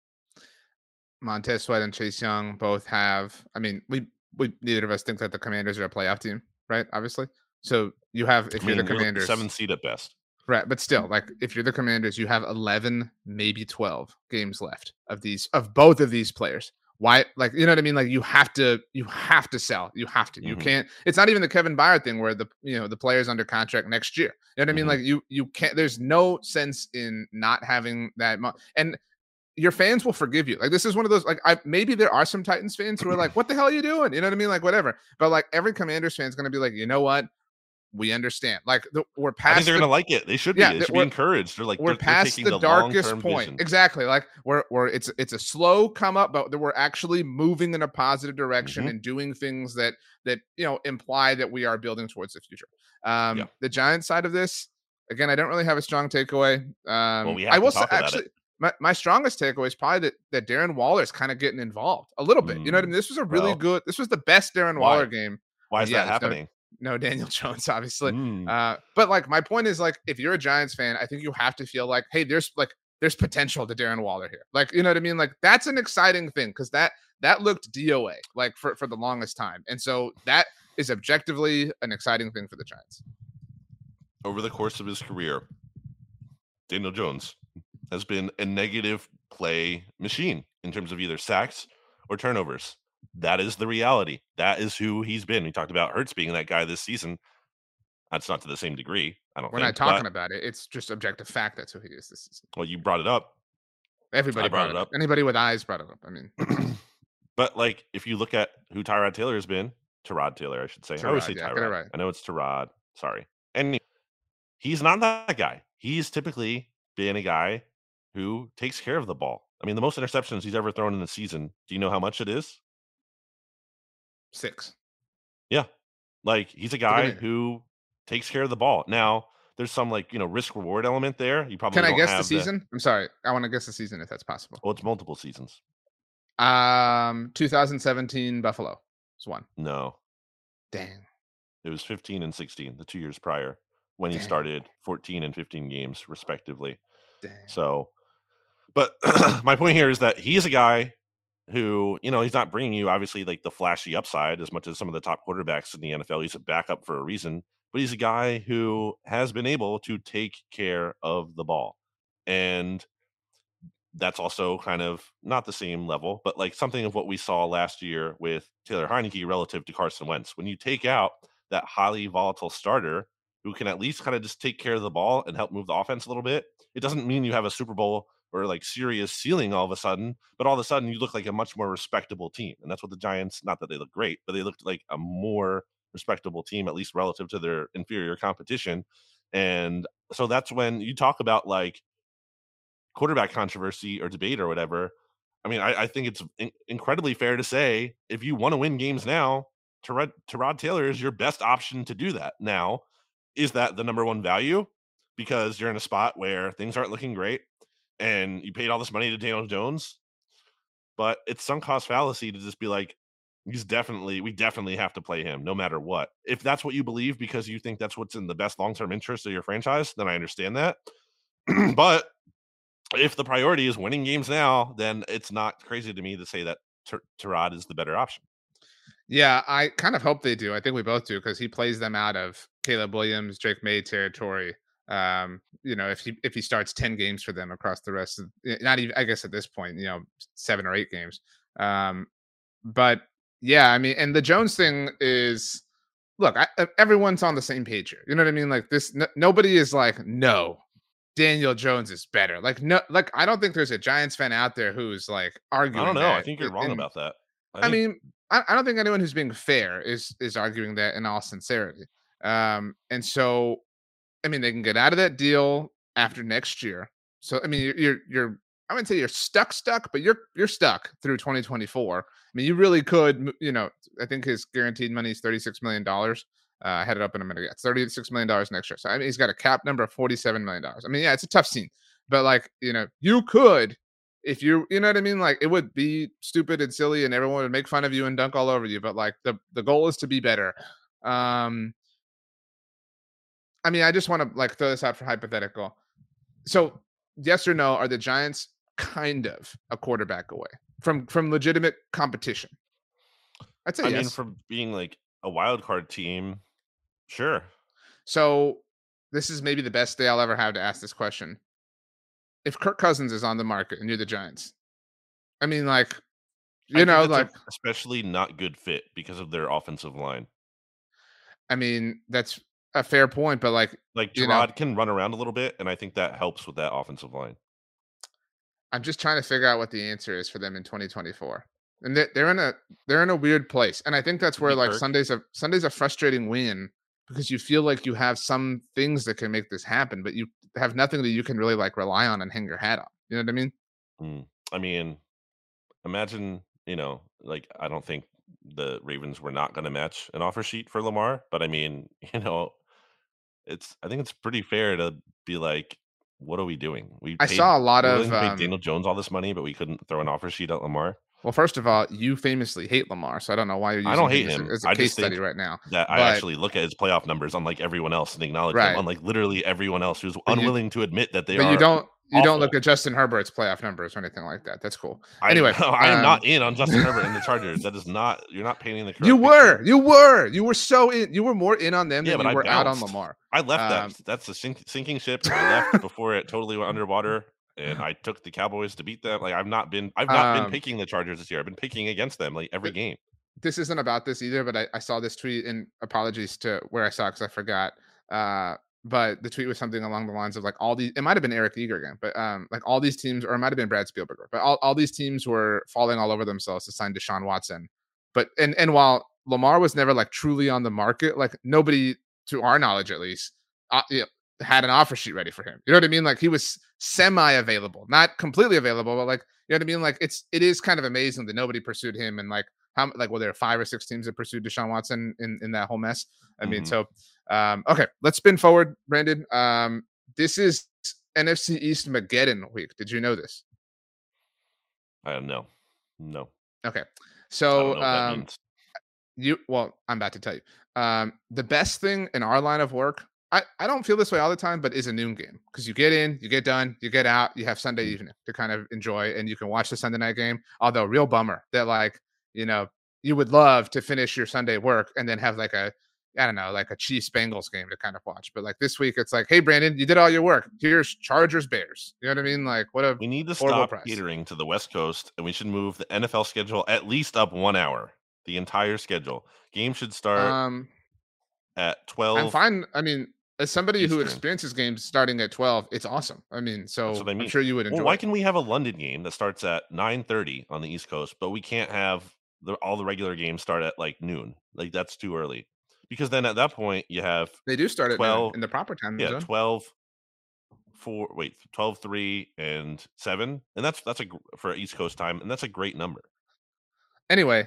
Montez Sweat and Chase Young both have I mean, we we neither of us think that the commanders are a playoff team, right? Obviously. So you have if I mean, you're the commanders seven seed at best. Right, but still, like if you're the Commanders, you have 11, maybe 12 games left of these of both of these players. Why, like you know what I mean? Like you have to, you have to sell. You have to. You mm-hmm. can't. It's not even the Kevin Byard thing where the you know the player's under contract next year. You know what I mean? Mm-hmm. Like you you can't. There's no sense in not having that. Mo- and your fans will forgive you. Like this is one of those like I maybe there are some Titans fans who are like, "What the hell are you doing?" You know what I mean? Like whatever. But like every Commanders fan is going to be like, "You know what? We understand. Like the, we're past. I think they're the, gonna like it. They should be. Yeah, they should be encouraged. They're like we're they're, past they're the, darkest point. Vision. Exactly. Like we're we're it's it's a slow come up, but we're actually moving in a positive direction mm-hmm. and doing things that that you know imply that we are building towards the future. Um, yeah. The Giant side of this, again, I don't really have a strong takeaway. Um, well, we I will say actually. My, my strongest takeaway is probably that, that Darren Waller is kind of getting involved a little bit. Mm, you know what I mm, mean? This was a really well, good. This was the best Darren Waller game. Why is yeah, that happening? No Daniel Jones, obviously. Mm. Uh, but like my point is like if you're a Giants fan, I think you have to feel like, hey, there's like there's potential to Darren Waller here. Like, you know what I mean? Like that's an exciting thing because that that looked DOA like for, for the longest time. And so that is objectively an exciting thing for the Giants. Over the course of his career, Daniel Jones has been a negative play machine in terms of either sacks or turnovers that is the reality. That is who he's been. We talked about Hurts being that guy this season. That's not to the same degree. I don't. We're think, not talking about it. It's just objective fact. That's who he is this season. Well, you brought it up. Everybody brought, brought, it up. up. Anybody with eyes brought it up. I mean, but like if you look at who Tyrod Taylor has been, Tyrod Taylor, I should say. Tyrod, I always say yeah, Tyrod. Right. I know it's Tyrod. Sorry, and he's not that guy. He's typically been a guy who takes care of the ball. I mean, the most interceptions he's ever thrown in the season. Do you know how much it is? Six. Yeah. Like he's a guy who takes care of the ball. Now, there's some like, you know, risk reward element there. You probably Can I guess the season? The... I'm sorry. I want to guess the season if that's possible. Well, it's multiple seasons. Um 2017 Buffalo is one. No. Dang. It was 15 and 16, the two years prior. when he started 14 and 15 games respectively. Dang. So, but my point here is that he is a guy who, you know, he's not bringing you obviously like the flashy upside as much as some of the top quarterbacks in the NFL. He's a backup for a reason, but he's a guy who has been able to take care of the ball. And that's also kind of not the same level, but like something of what we saw last year with Taylor Heinicke relative to Carson Wentz. When you take out that highly volatile starter who can at least kind of just take care of the ball and help move the offense a little bit, it doesn't mean you have a Super Bowl or like serious ceiling all of a sudden, but all of a sudden you look like a much more respectable team. And that's what the Giants, not that they look great, but they looked like a more respectable team, at least relative to their inferior competition. And so that's when you talk about like quarterback controversy or debate or whatever. I mean, I, I think it's in- incredibly fair to say if you want to win games now, Tyrod, Taylor is your best option to do that. Now, is that the number one value? Because you're in a spot where things aren't looking great and you paid all this money to Daniel Jones. But it's sunk cost fallacy to just be like, he's definitely, we definitely have to play him no matter what. If that's what you believe because you think that's what's in the best long term interest of your franchise, then I understand that. but if the priority is winning games now, then it's not crazy to me to say that Tyrod is the better option. Yeah, I kind of hope they do. I think we both do because he plays them out of Caleb Williams, Drake Maye territory. Um, you know, if he if he starts ten games for them across the rest of eh, not even I guess at this point, you know, seven or eight games. Um, but yeah, I mean, and the Jones thing is, look, I, everyone's on the same page here. You know what I mean? Like this, n- nobody is like, no, Daniel Jones is better. Like no, like I don't think there's a Giants fan out there who's like arguing. I don't know. that I think you're wrong in- about that. I think- mean, I, I don't think anyone who's being fair is is arguing that in all sincerity. Um, and so, I mean, they can get out of that deal after next year. So, I mean, you're you're, I wouldn't say you're stuck, stuck, but you're you're stuck through 2024. I mean, you really could, you know, I think his guaranteed money is 36 million dollars. Uh, I had it up in a minute. Yeah, 36 million dollars next year. So I mean, he's got a cap number of 47 million dollars. I mean, yeah, it's a tough scene, but like, you know, you could if you you know what I mean, like it would be stupid and silly, and everyone would make fun of you and dunk all over you. But like the the goal is to be better. Um, I mean, I just want to like throw this out for hypothetical. So, yes or no, are the Giants kind of a quarterback away from from legitimate competition? I'd say I yes. mean, from being like a wild card team, sure. So this is maybe the best day I'll ever have to ask this question. If Kirk Cousins is on the market and you're the Giants, I mean, like, you think know, like, especially not good fit because of their offensive line. I mean, that's a fair point, but like, Like You know- can run around a little bit, and I think that helps with that offensive line. I'm just trying to figure out what the answer is for them in 2024. And they're, they're in a they're in a weird place, and I think that's where like Kirk. Sunday's a Sunday's a frustrating win because you feel like you have some things that can make this happen, but you have nothing that you can really like rely on and hang your hat on. You know what I mean? Mm. I mean, imagine, you know, like I don't think the Ravens were not going to match an offer sheet for Lamar, but I mean, you know, it's I think it's pretty fair to be like, what are we doing? We I paid- saw a lot of um, Daniel Jones all this money, but we couldn't throw an offer sheet at Lamar. Well, first of all, you famously hate Lamar, so I don't know why you're I don't him hate as a- him. as a I case study right now. That I actually look at his playoff numbers, unlike everyone else, and acknowledge Right. them, unlike literally everyone else who's you- unwilling to admit that they but are. you don't you don't look at Justin Herbert's playoff numbers or anything like that. That's cool. I, Anyway, I am um, not in on Justin Herbert and the Chargers. That is not. You're not painting the. You picture. were, you were, you were so in. You were more in on them Yeah, than you I were out on. Lamar. I left Um, that. That's the sink, sinking ship. I left before it totally went underwater, and I took the Cowboys to beat them. Like I've not been. I've not Um, been picking the Chargers this year. I've been picking against them like every game. This isn't about this either, but I, I saw this tweet and apologies to where I saw because I forgot. Uh, but the tweet was something along the lines of like all these. It might have been Eric Eager again, but um, like all these teams, or it might have been Brad Spielberger, but all, all these teams were falling all over themselves to sign Deshaun Watson. But and and while Lamar was never like truly on the market, like nobody, to our knowledge at least, uh, you know, had an offer sheet ready for him. You know what I mean? Like he was semi available, not completely available, but like you know what I mean. Like it's it is kind of amazing that nobody pursued him, and like how like well there are five or six teams that pursued Deshaun Watson in in that whole mess. I mean, Mhm. so um okay, let's spin forward, Brandon. Um, this is NFC East Mageddon week. Did you know this? I don't know. No. Okay, so know what that um, you well, I'm about to tell you. Um, the best thing in our line of work, I, I don't feel this way all the time, but is a noon game because you get in, you get done, you get out, you have Sunday Mm. evening to kind of enjoy, and you can watch the Sunday night game. Although, real bummer that like you know you would love to finish your Sunday work and then have like a I don't know like a Chiefs Bengals game to kind of watch. But like this week, it's like, hey Brandon, you did all your work. Here's Chargers Bears. You know what I mean? Like what a We need to stop price. catering to the West Coast, and we should move the NFL schedule at least up one hour. The entire schedule. Game should start um. at twelve. I'm fine. I mean, as somebody who experiences games starting at 12, it's awesome. I mean, so I I'm mean. sure you would enjoy. Well, why it. can we have a London game that starts at nine thirty on the East Coast, but we can't have the, all the regular games start at like noon? Like that's too early. Because then at that point you have They do start at 12 12 in the proper time yeah zone. 12 4 wait 12 3 and 7 and that's that's a for east coast time and that's a great number Anyway,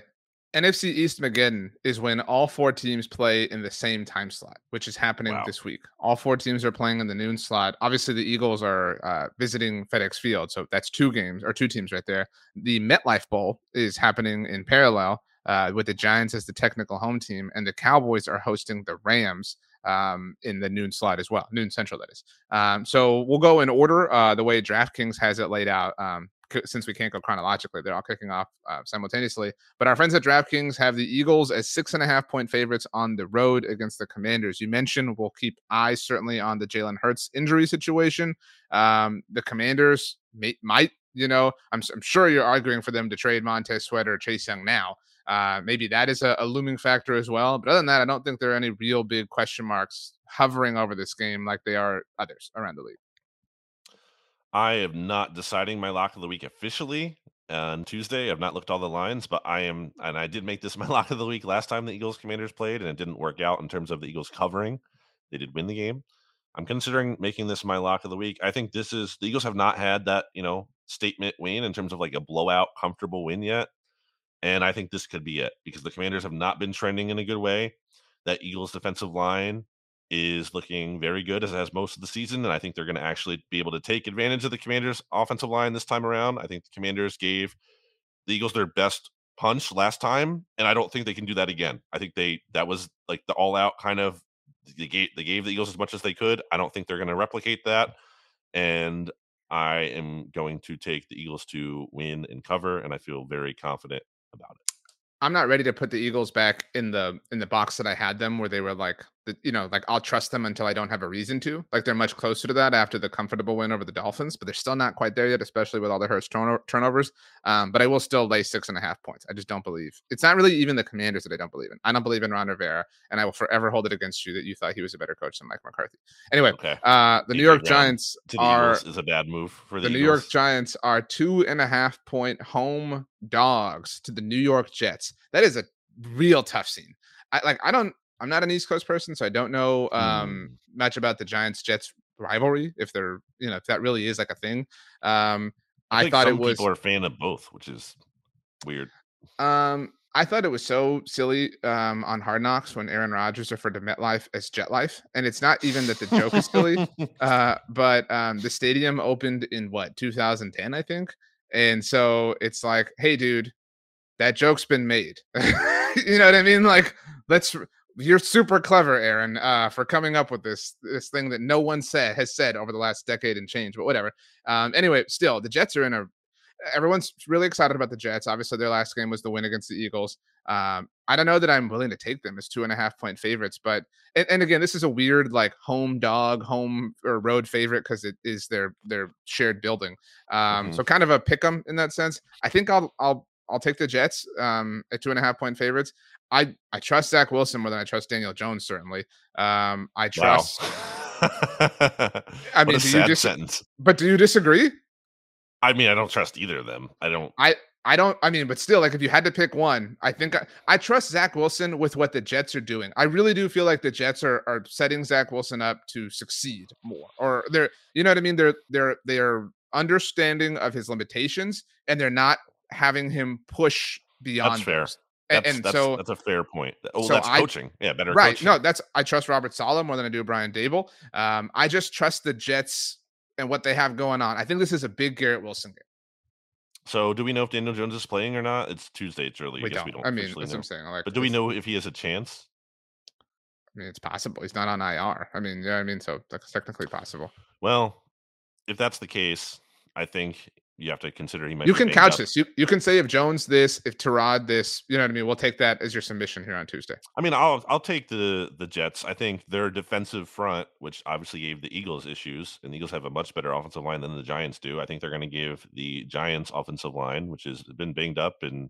NFC East Mageddon is when all four teams play in the same time slot, which is happening Wow. this week. All four teams are playing in the noon slot. Obviously, the Eagles are uh, visiting FedEx Field, so that's two games or two teams right there. The MetLife Bowl is happening in parallel uh, with the Giants as the technical home team, and the Cowboys are hosting the Rams um, in the noon slot as well, noon central, that is. Um, so we'll go in order uh, the way DraftKings has it laid out. Um, c- since we can't go chronologically, they're all kicking off uh, simultaneously. But our friends at DraftKings have the Eagles as six and a half point favorites on the road against the Commanders. You mentioned we'll keep eyes certainly on the Jalen Hurts injury situation. Um, the Commanders may, might, you know, I'm, I'm sure you're arguing for them to trade Montez Sweat or Chase Young now. Uh, maybe that is a, a looming factor as well. But other than that, I don't think there are any real big question marks hovering over this game like they are others around the league. i am not deciding my lock of the week officially on tuesday i've not looked all the lines but i am and i did make this my lock of the week last time the eagles commanders played and it didn't work out in terms of the eagles covering they did win the game i'm considering making this my lock of the week i think this is the eagles have not had that you know statement win in terms of like a blowout comfortable win yet And I think this could be it because the commanders have not been trending in a good way. That Eagles defensive line is looking very good as it has most of the season. And I think they're going to actually be able to take advantage of the commanders offensive line this time around. I think the commanders gave the Eagles their best punch last time. And I don't think they can do that again. I think they that was like the all out kind of they gave they gave the Eagles as much as they could. I don't think they're going to replicate that. And I am going to take the Eagles to win and cover, and I feel very confident about it. I'm not ready to put the Eagles back in the in the box that I had them, where they were like, you know, like I'll trust them until I don't have a reason to. Like they're much closer to that after the comfortable win over the Dolphins, but they're still not quite there yet, especially with all the Hurts turno- turnovers. Um, but I will still lay six and a half points. I just don't believe it's not really even the Commanders that I don't believe in. I don't believe in Ron Rivera, and I will forever hold it against you that you thought he was a better coach than Mike McCarthy. Anyway, Okay. uh, the New York Giants To the are Eagles is a bad move for the, the New Eagles. York Giants are two and a half point home dogs to the New York Jets. That is a real tough scene. I like I don't I'm not an East Coast person, so I don't know um much about the Giants Jets rivalry, if they're you know, if that really is like a thing. Um I, think thought it was people are a fan of both, which is weird. um I thought it was so silly um on Hard Knocks when Aaron Rodgers referred to MetLife as Jet Life. And it's not even that the joke is silly. uh but um the stadium opened in what 2010 i think and so it's like hey dude that joke's been made you know what i mean like let's you're super clever aaron uh for coming up with this this thing that no one said has said over the last decade and change but whatever um anyway still the jets are in a everyone's really excited about the jets obviously their last game was the win against the eagles um i don't know that i'm willing to take them as two and a half point favorites but and, and again, this is a weird like home dog, home or road favorite because it is their their shared building. Um, Mhm. so kind of a pick 'em in that sense. I think I'll I'll I'll take the Jets um, at two and a half point favorites. I I trust Zach Wilson more than I trust Daniel Jones. Certainly, um, I Wow. trust. I mean, do you dis- sentence. But do you disagree? I mean, I don't trust either of them. I don't. I I don't. I mean, but still, like if you had to pick one, I think I, I trust Zach Wilson with what the Jets are doing. I really do feel like the Jets are are setting Zach Wilson up to succeed more, or they're, you know what I mean? They're they're they're understanding of his limitations, and they're not having him push beyond. That's fair. those. That's, and that's, so that's a fair point. Oh, so that's I- coaching. Yeah, better right, coaching. no, that's I trust Robert Saleh more than I do Brian Daboll. Um, I just trust the Jets and what they have going on. I think this is a big Garrett Wilson game. So, do we know if Daniel Jones is playing or not? It's Tuesday. It's early. We I guess don't. we don't. I mean, that's what. I'm saying. Like, But do we know if he has a chance? I mean, it's possible. He's not on IR. I mean, yeah, I mean, so that's technically possible. Well, if that's the case, I think you have to consider he might. You can couch up. this. You you can say if Jones this, if Tyrod this. You know what I mean. We'll take that as your submission here on Tuesday. I mean, I'll I'll take the the Jets. I think their defensive front, which obviously gave the Eagles issues, and the Eagles have a much better offensive line than the Giants do. I think they're going to give the Giants offensive line, which has been banged up and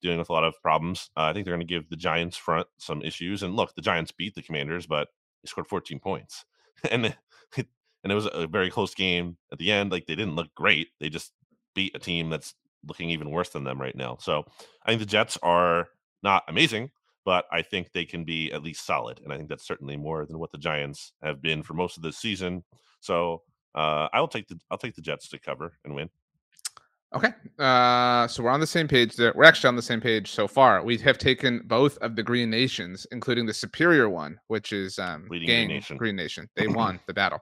dealing with a lot of problems. Uh, I think they're going to give the Giants front some issues. And look, the Giants beat the Commanders, but they scored 14 points, and it, and it was a very close game at the end. Like they didn't look great. They just beat a team that's looking even worse than them right now. So I think the Jets are not amazing, but I think they can be at least solid. And I think that's certainly more than what the Giants have been for most of this season. So uh, I'll take the I'll take the Jets to cover and win. Okay. Uh, so we're on the same page there. We're actually on the same page so far. We have taken both of the Green Nations, including the superior one, which is um Bleeding Gang Green Nation. Green Nation. They won the battle.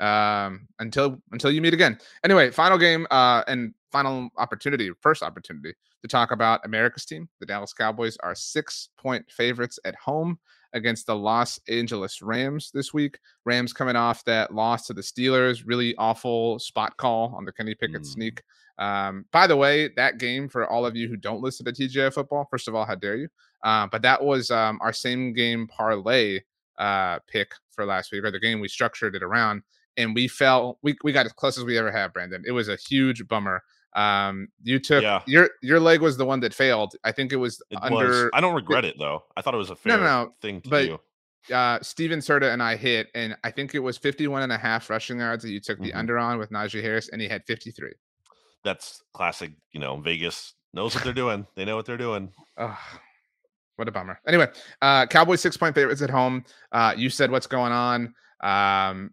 Um, until until you meet again. Anyway, final game uh and final opportunity, first opportunity to talk about America's team. The Dallas Cowboys are six point favorites at home against the Los Angeles Rams this week. Rams coming off that loss to the Steelers, really awful spot call on the Kenny Pickett Mm. sneak. Um, by the way, that game for all of you who don't listen to TGI football, first of all, how dare you? Uh, but that was um, our same game parlay uh, pick for last week, or the game we structured it around, and we fell. We we got as close as we ever have, Brandon. It was a huge bummer. Um, you took Yeah. your your leg was the one that failed. I think it was It under. was. I don't regret it though. I thought it was a fair No, no, thing to but do. uh, Steven Serta and I hit, and I think it was 51 and a half rushing yards that you took the Mhm. under on with Najee Harris, and he had 53. That's classic. You know, Vegas knows what they're doing. They know what they're doing. What a bummer. Anyway, uh, Cowboys six point favorites at home. Uh, you said what's going on. Um,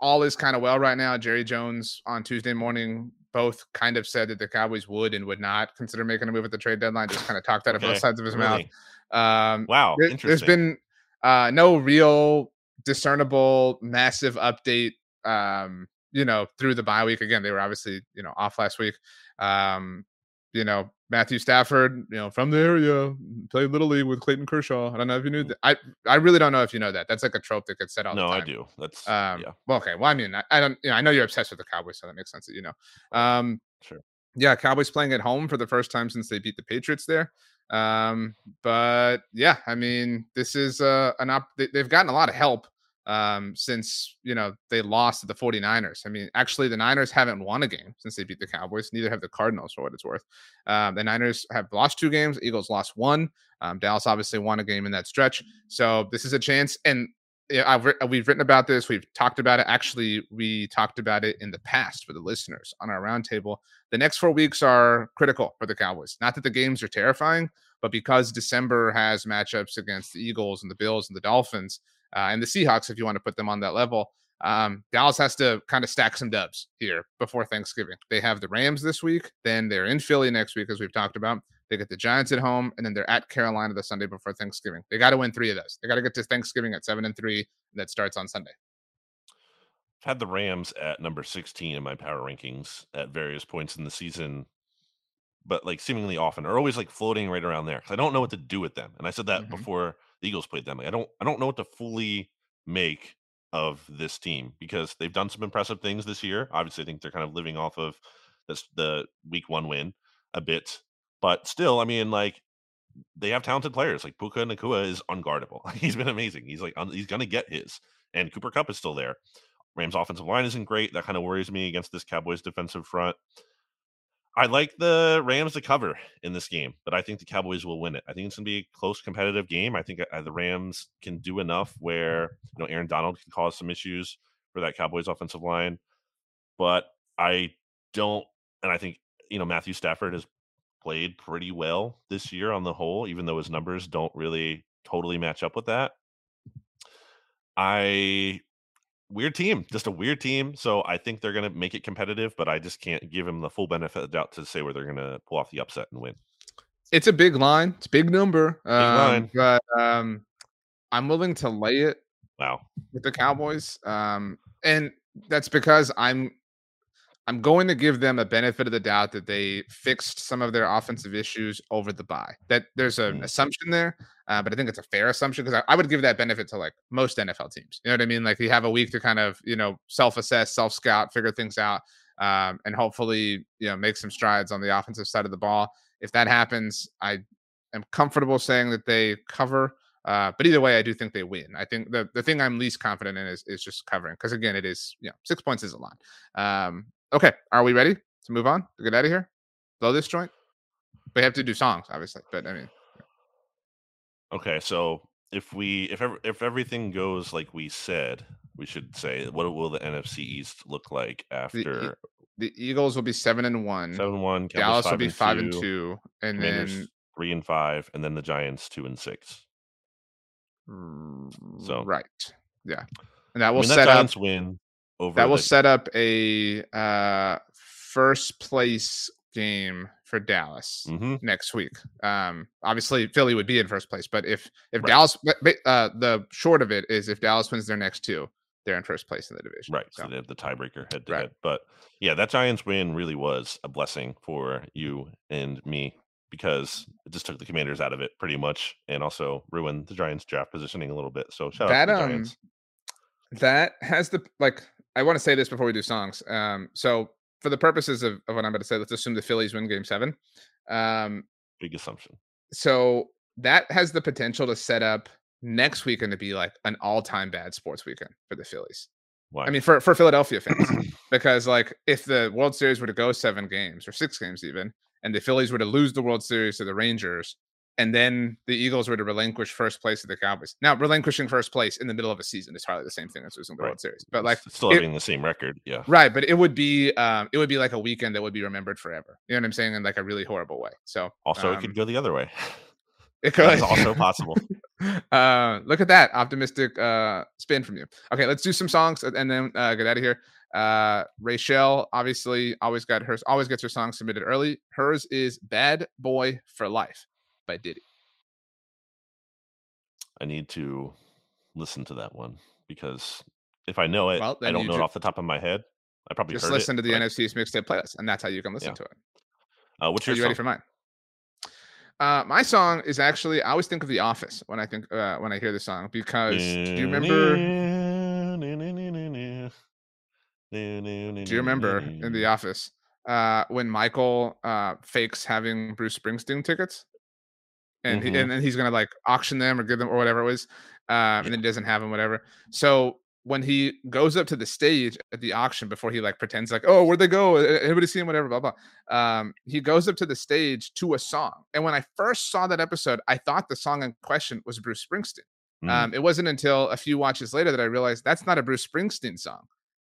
all is kind of well right now. Jerry Jones on Tuesday morning both kind of said that the Cowboys would and would not consider making a move at the trade deadline. Just kind of talked out of both sides of his really? mouth. Um, Wow, there, interesting. there's been uh, no real discernible massive update um you know through the bye week again they were obviously you know off last week um you know matthew stafford you know from the area played little league with clayton kershaw i don't know if you knew that i i really don't know if you know that that's like a trope that gets said all no, the I do. That's um yeah, well okay well i mean I, I don't you know i know you're obsessed with the cowboys so that makes sense that you know um sure. yeah, Cowboys playing at home for the first time since they beat the Patriots there. Um, but yeah, I mean, this is uh, an op. They, they've gotten a lot of help um, since you know they lost to the 49ers. I mean, actually, the Niners haven't won a game since they beat the Cowboys. Neither have the Cardinals, for what it's worth. Um, the Niners have lost two games. Eagles lost one. Um, Dallas obviously won a game in that stretch. So this is a chance. And I've we've written about this. We've talked about it. Actually, we talked about it in the past for the listeners on our roundtable. The next four weeks are critical for the Cowboys. Not that the games are terrifying, but because December has matchups against the Eagles and the Bills and the Dolphins uh, and the Seahawks, if you want to put them on that level, um, Dallas has to kind of stack some dubs here before Thanksgiving. They have the Rams this week, then they're in Philly next week, as we've talked about. They get the Giants at home, and then they're at Carolina the Sunday before Thanksgiving. They got to win three of those. They got to get to Thanksgiving at seven and three. And that starts on Sunday. I've had the Rams at number 16 in my power rankings at various points in the season, but like seemingly often, are always like floating right around there because I don't know what to do with them. And I said that Mhm. before the Eagles played them. Like, I don't, I don't know what to fully make of this team because they've done some impressive things this year. Obviously, I think they're kind of living off of this the week one win a bit, but still, I mean, like they have talented players. Like Puka Nacua is unguardable. He's been amazing. He's like un- he's gonna get his, and Cooper Kupp is still there. Rams offensive line isn't great. That kind of worries me against this Cowboys defensive front. I like the Rams to cover in this game, but I think the Cowboys will win it. I think it's going to be a close competitive game. I think uh, the Rams can do enough where you know Aaron Donald can cause some issues for that Cowboys offensive line, but I don't, and I think you know Matthew Stafford has played pretty well this year on the whole, even though his numbers don't really totally match up with that. I weird team, just a weird team. So I think they're going to make it competitive, but I just can't give them the full benefit of the doubt to say where they're going to pull off the upset and win. It's a big line. It's a big number. um, line. But um, I'm willing to lay it Wow. with the Cowboys. Um, and that's because I'm I'm going to give them a benefit of the doubt that they fixed some of their offensive issues over the bye. That there's an Mm. assumption there, uh, but I think it's a fair assumption because I, I would give that benefit to like most NFL teams. You know what I mean? Like you have a week to kind of you know self-assess, self-scout, figure things out, um, and hopefully you know make some strides on the offensive side of the ball. If that happens, I am comfortable saying that they cover. Uh, but either way, I do think they win. I think the, the thing I'm least confident in is, is just covering because again, it is you know six points is a lot. Um, okay, are we ready to move on to get out of here? Blow this joint. We have to do songs, obviously, but I mean, Okay, so if we if ever, if everything goes like we said, we should say what will the NFC East look like after the Eagles will be seven and one. seven and one? Dallas will be five and two, and Commanders then three and five, and then the Giants two and six. So- right, yeah, and that I will mean, that set up win over that will the- set up a uh first place game for Dallas Mhm. next week. Um obviously Philly would be in first place, but if if Right. Dallas uh the short of it is if Dallas wins their next two, they're in first place in the division. Right. So So they have the tiebreaker head to head. But yeah, that Giants win really was a blessing for you and me because it just took the commanders out of it pretty much and also ruined the Giants draft positioning a little bit. So shout that out to the um Giants. that has the like I want to say this before we do songs. Um so for the purposes of, of what I'm about to say, let's assume the Phillies win game seven. Um Big assumption. so that has the potential to set up next weekend to be like an all-time bad sports weekend for the Phillies. Why? I mean, for for Philadelphia fans, because like if the World Series were to go seven games or six games even, and the Phillies were to lose the World Series to the Rangers, and then the Eagles were to relinquish first place to the Cowboys. Now, relinquishing first place in the middle of a season is hardly the same thing as losing the Right. World Series, but like still it- having the same record. Yeah. right, but it would be um it would be like a weekend that would be remembered forever. You know what I'm saying? In like a really horrible way. So Also, it um, could go the other way. it could That's also possible. uh look at that optimistic uh spin from you okay let's do some songs and and then uh get out of here uh rachel obviously always got hers always gets her song submitted early hers is bad boy for life by diddy I need to listen to that one because if I know it, Well, I don't you know it off the top of my head. I probably just listen it, to the but mixtape playlist and that's how you can listen Yeah. to it Uh, what's are your you ready song? for mine uh my song is actually i always think of the office when i think uh when i hear the song because do you remember do you remember in the office uh when michael uh fakes having bruce springsteen tickets and he, Mhm. and then he's gonna like auction them or give them or whatever it was um and then he doesn't have them whatever so when he goes up to the stage at the auction before he like pretends like oh where'd they go everybody see him whatever blah blah um he goes up to the stage to a song and when i first saw that episode i thought the song in question was bruce springsteen Mm. um, it wasn't until a few watches later that I realized that's not a Bruce Springsteen song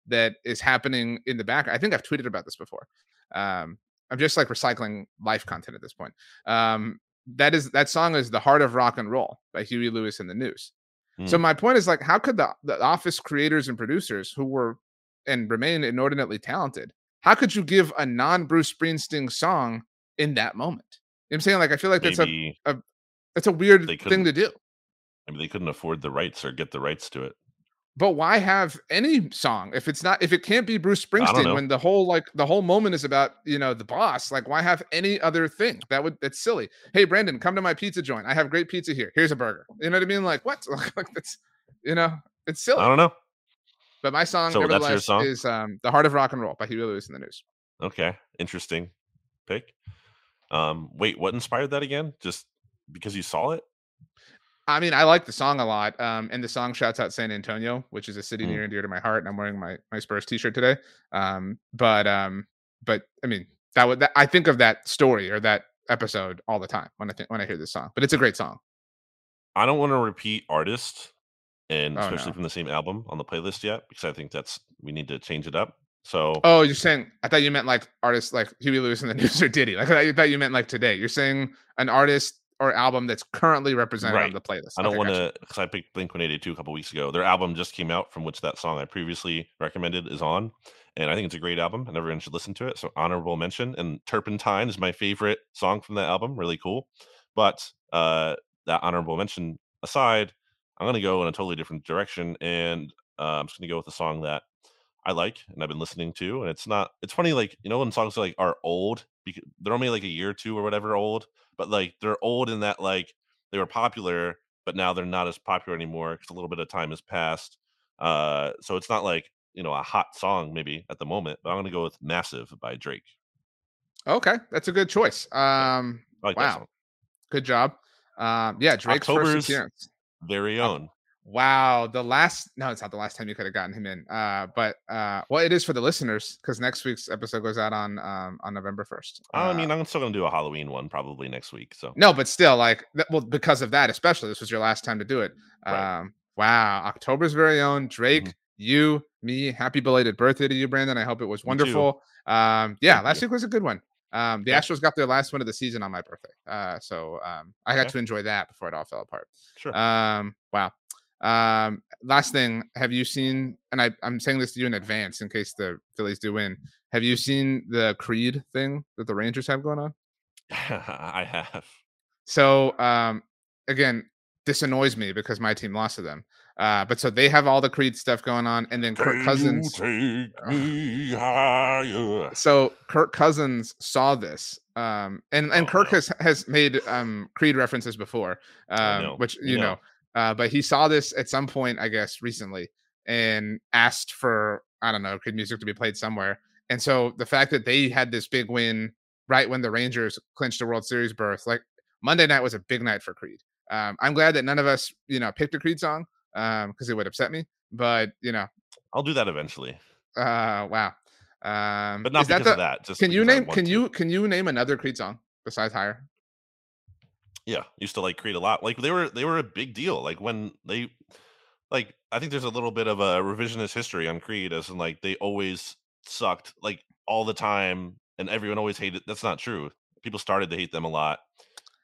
that is happening in the back. I think I've tweeted about this before. Um, I'm just like recycling life content at this point. That is that song is "The Heart of Rock and Roll" by Huey Lewis and the News. So Mm. my point is like, how could the the Office creators and producers who were and remain inordinately talented, how could you give a non Bruce Springsteen song in that moment? You know what I'm saying like I feel like that's a maybe that's a weird thing to do. I mean, they couldn't afford the rights or get the rights to it. But why have any song if it's not if it can't be Bruce Springsteen when the whole like the whole moment is about you know the boss? Like why have any other thing? That would that's silly. Hey Brandon, come to my pizza joint. I have great pizza here. Here's a burger. You know what I mean? Like what? like that's you know it's silly. I don't know. But my song, So that's your nevertheless, song? is um, "The Heart of Rock and Roll" by Huey Lewis in the News. Okay, interesting pick. Um, wait, what inspired that again? Just because you saw it? I mean, I like the song a lot. Um, and the song shouts out San Antonio, which is a city Mm. near and dear to my heart. And I'm wearing my my Spurs t-shirt today. Um, but um, but I mean, that would that, I think of that story or that episode all the time when I think when I hear this song. But it's a great song. I don't want to repeat artist and Oh, especially no. from the same album on the playlist yet because I think that's we need to change it up. So Oh, you're saying? I thought you meant like artists like Huey Lewis and the News or Diddy. Like I thought you meant like today. You're saying an artist or album that's currently represented on the playlist. I don't Okay, want to because I picked Blink One Eighty Two a couple weeks ago. Their album just came out, from which that song I previously recommended is on, and I think it's a great album, and everyone should listen to it. So honorable mention. And Turpentine is my favorite song from that album. Really cool. But uh, that honorable mention aside, I'm gonna go in a totally different direction, and uh, I'm just gonna go with a song that I like and I've been listening to, and it's not. It's funny, like you know, when songs are like are old, because they're only like a year or two or whatever old, but like they're old in that like they were popular, but now they're not as popular anymore because a little bit of time has passed. Uh, so it's not like you know a hot song maybe at the moment, but I'm gonna go with "Massive" by Drake. Okay, that's a good choice. Um, like wow, good job. Um, yeah, Drake's October's first appearance. Very own. Wow, the last no, it's not the last time you could have gotten him in. Uh, but uh, well, it is for the listeners because next week's episode goes out on um on November first. I mean, I'm still gonna do a Halloween one probably next week. So no, but still, like, th- well, because of that, especially, this was your last time to do it. Right. Um, wow, October's very own Drake, Mhm. you, me, happy belated birthday to you, Brandon. I hope it was wonderful. Um, yeah, Thank last you. week was a good one. Um, the Yeah. Astros got their last win of the season on my birthday. Uh, so um, I got Okay. to enjoy that before it all fell apart. sure. Um, wow. Um, last thing, have you seen? And I, I'm saying this to you in advance in case the Phillies do win. Have you seen the Creed thing that the Rangers have going on? I have. So um, again, this annoys me because my team lost to them. Uh, but so they have all the Creed stuff going on, and then Kirk Cousins. higher. So Kirk Cousins saw this, um, and and Oh, Kirk no. has has made um, Creed references before, um, which you know. know. Uh, but he saw this at some point, I guess, recently, and asked for I don't know Creed music to be played somewhere. And so the fact that they had this big win right when the Rangers clinched the World Series berth, like Monday night was a big night for Creed. Um, I'm glad that none of us, you know, picked a Creed song because it would upset me. But you know, I'll do that eventually, uh, wow. Um, but not is that because the, of that. Just can you name can to. you can you name another Creed song besides Higher? Yeah, used to like Creed a lot. Like they were they were a big deal. Like when they like I think there's a little bit of a revisionist history on Creed as in like they always sucked like all the time and everyone always hated that's not true. People started to hate them a lot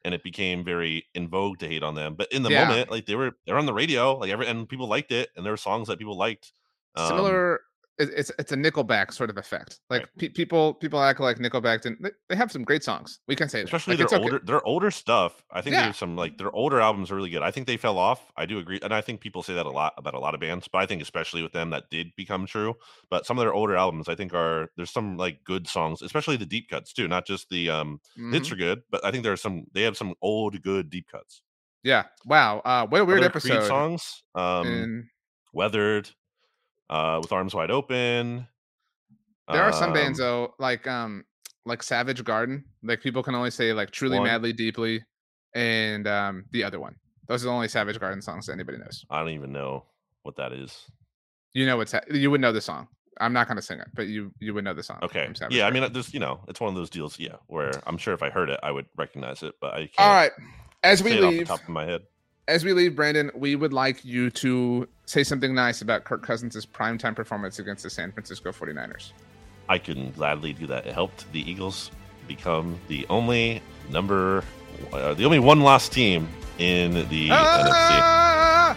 and it became very in vogue to hate on them. But in the Yeah. moment, like they were they're on the radio, like every and people liked it and there were songs that people liked. Um, Similar, it's it's a Nickelback sort of effect. Like Right. pe- people people act like Nickelback didn't. They, they have some great songs. We can say that. especially Like, their it's okay. older their older stuff i think Yeah. there's some like their older albums are really good i think they fell off i do agree and i think people say that a lot about a lot of bands but i think especially with them that did become true but some of their older albums i think are there's some like good songs especially the deep cuts too not just the um Mhm. hits are good but i think there are some they have some old good deep cuts Yeah. Wow. Uh, what a weird Other episode. Creed songs um and weathered uh with arms wide open there are some bands um, though, like um, like Savage Garden. Like people can only say like truly, One. madly, deeply, and um, the other one. Those are the only Savage Garden songs that anybody knows. i don't even know what that is You know what's ha- you would know the song. I'm not gonna sing it, but you you would know the song. okay yeah i mean there's you know it's one of those deals yeah where i'm sure if i heard it i would recognize it but i can't All right. As we say off the leave, top of my head. As we leave, Brandon, we would like you to say something nice about Kirk Cousins' primetime performance against the San Francisco 49ers. I can gladly do that. It helped the Eagles become the only number, uh, the only one lost team in the NFC.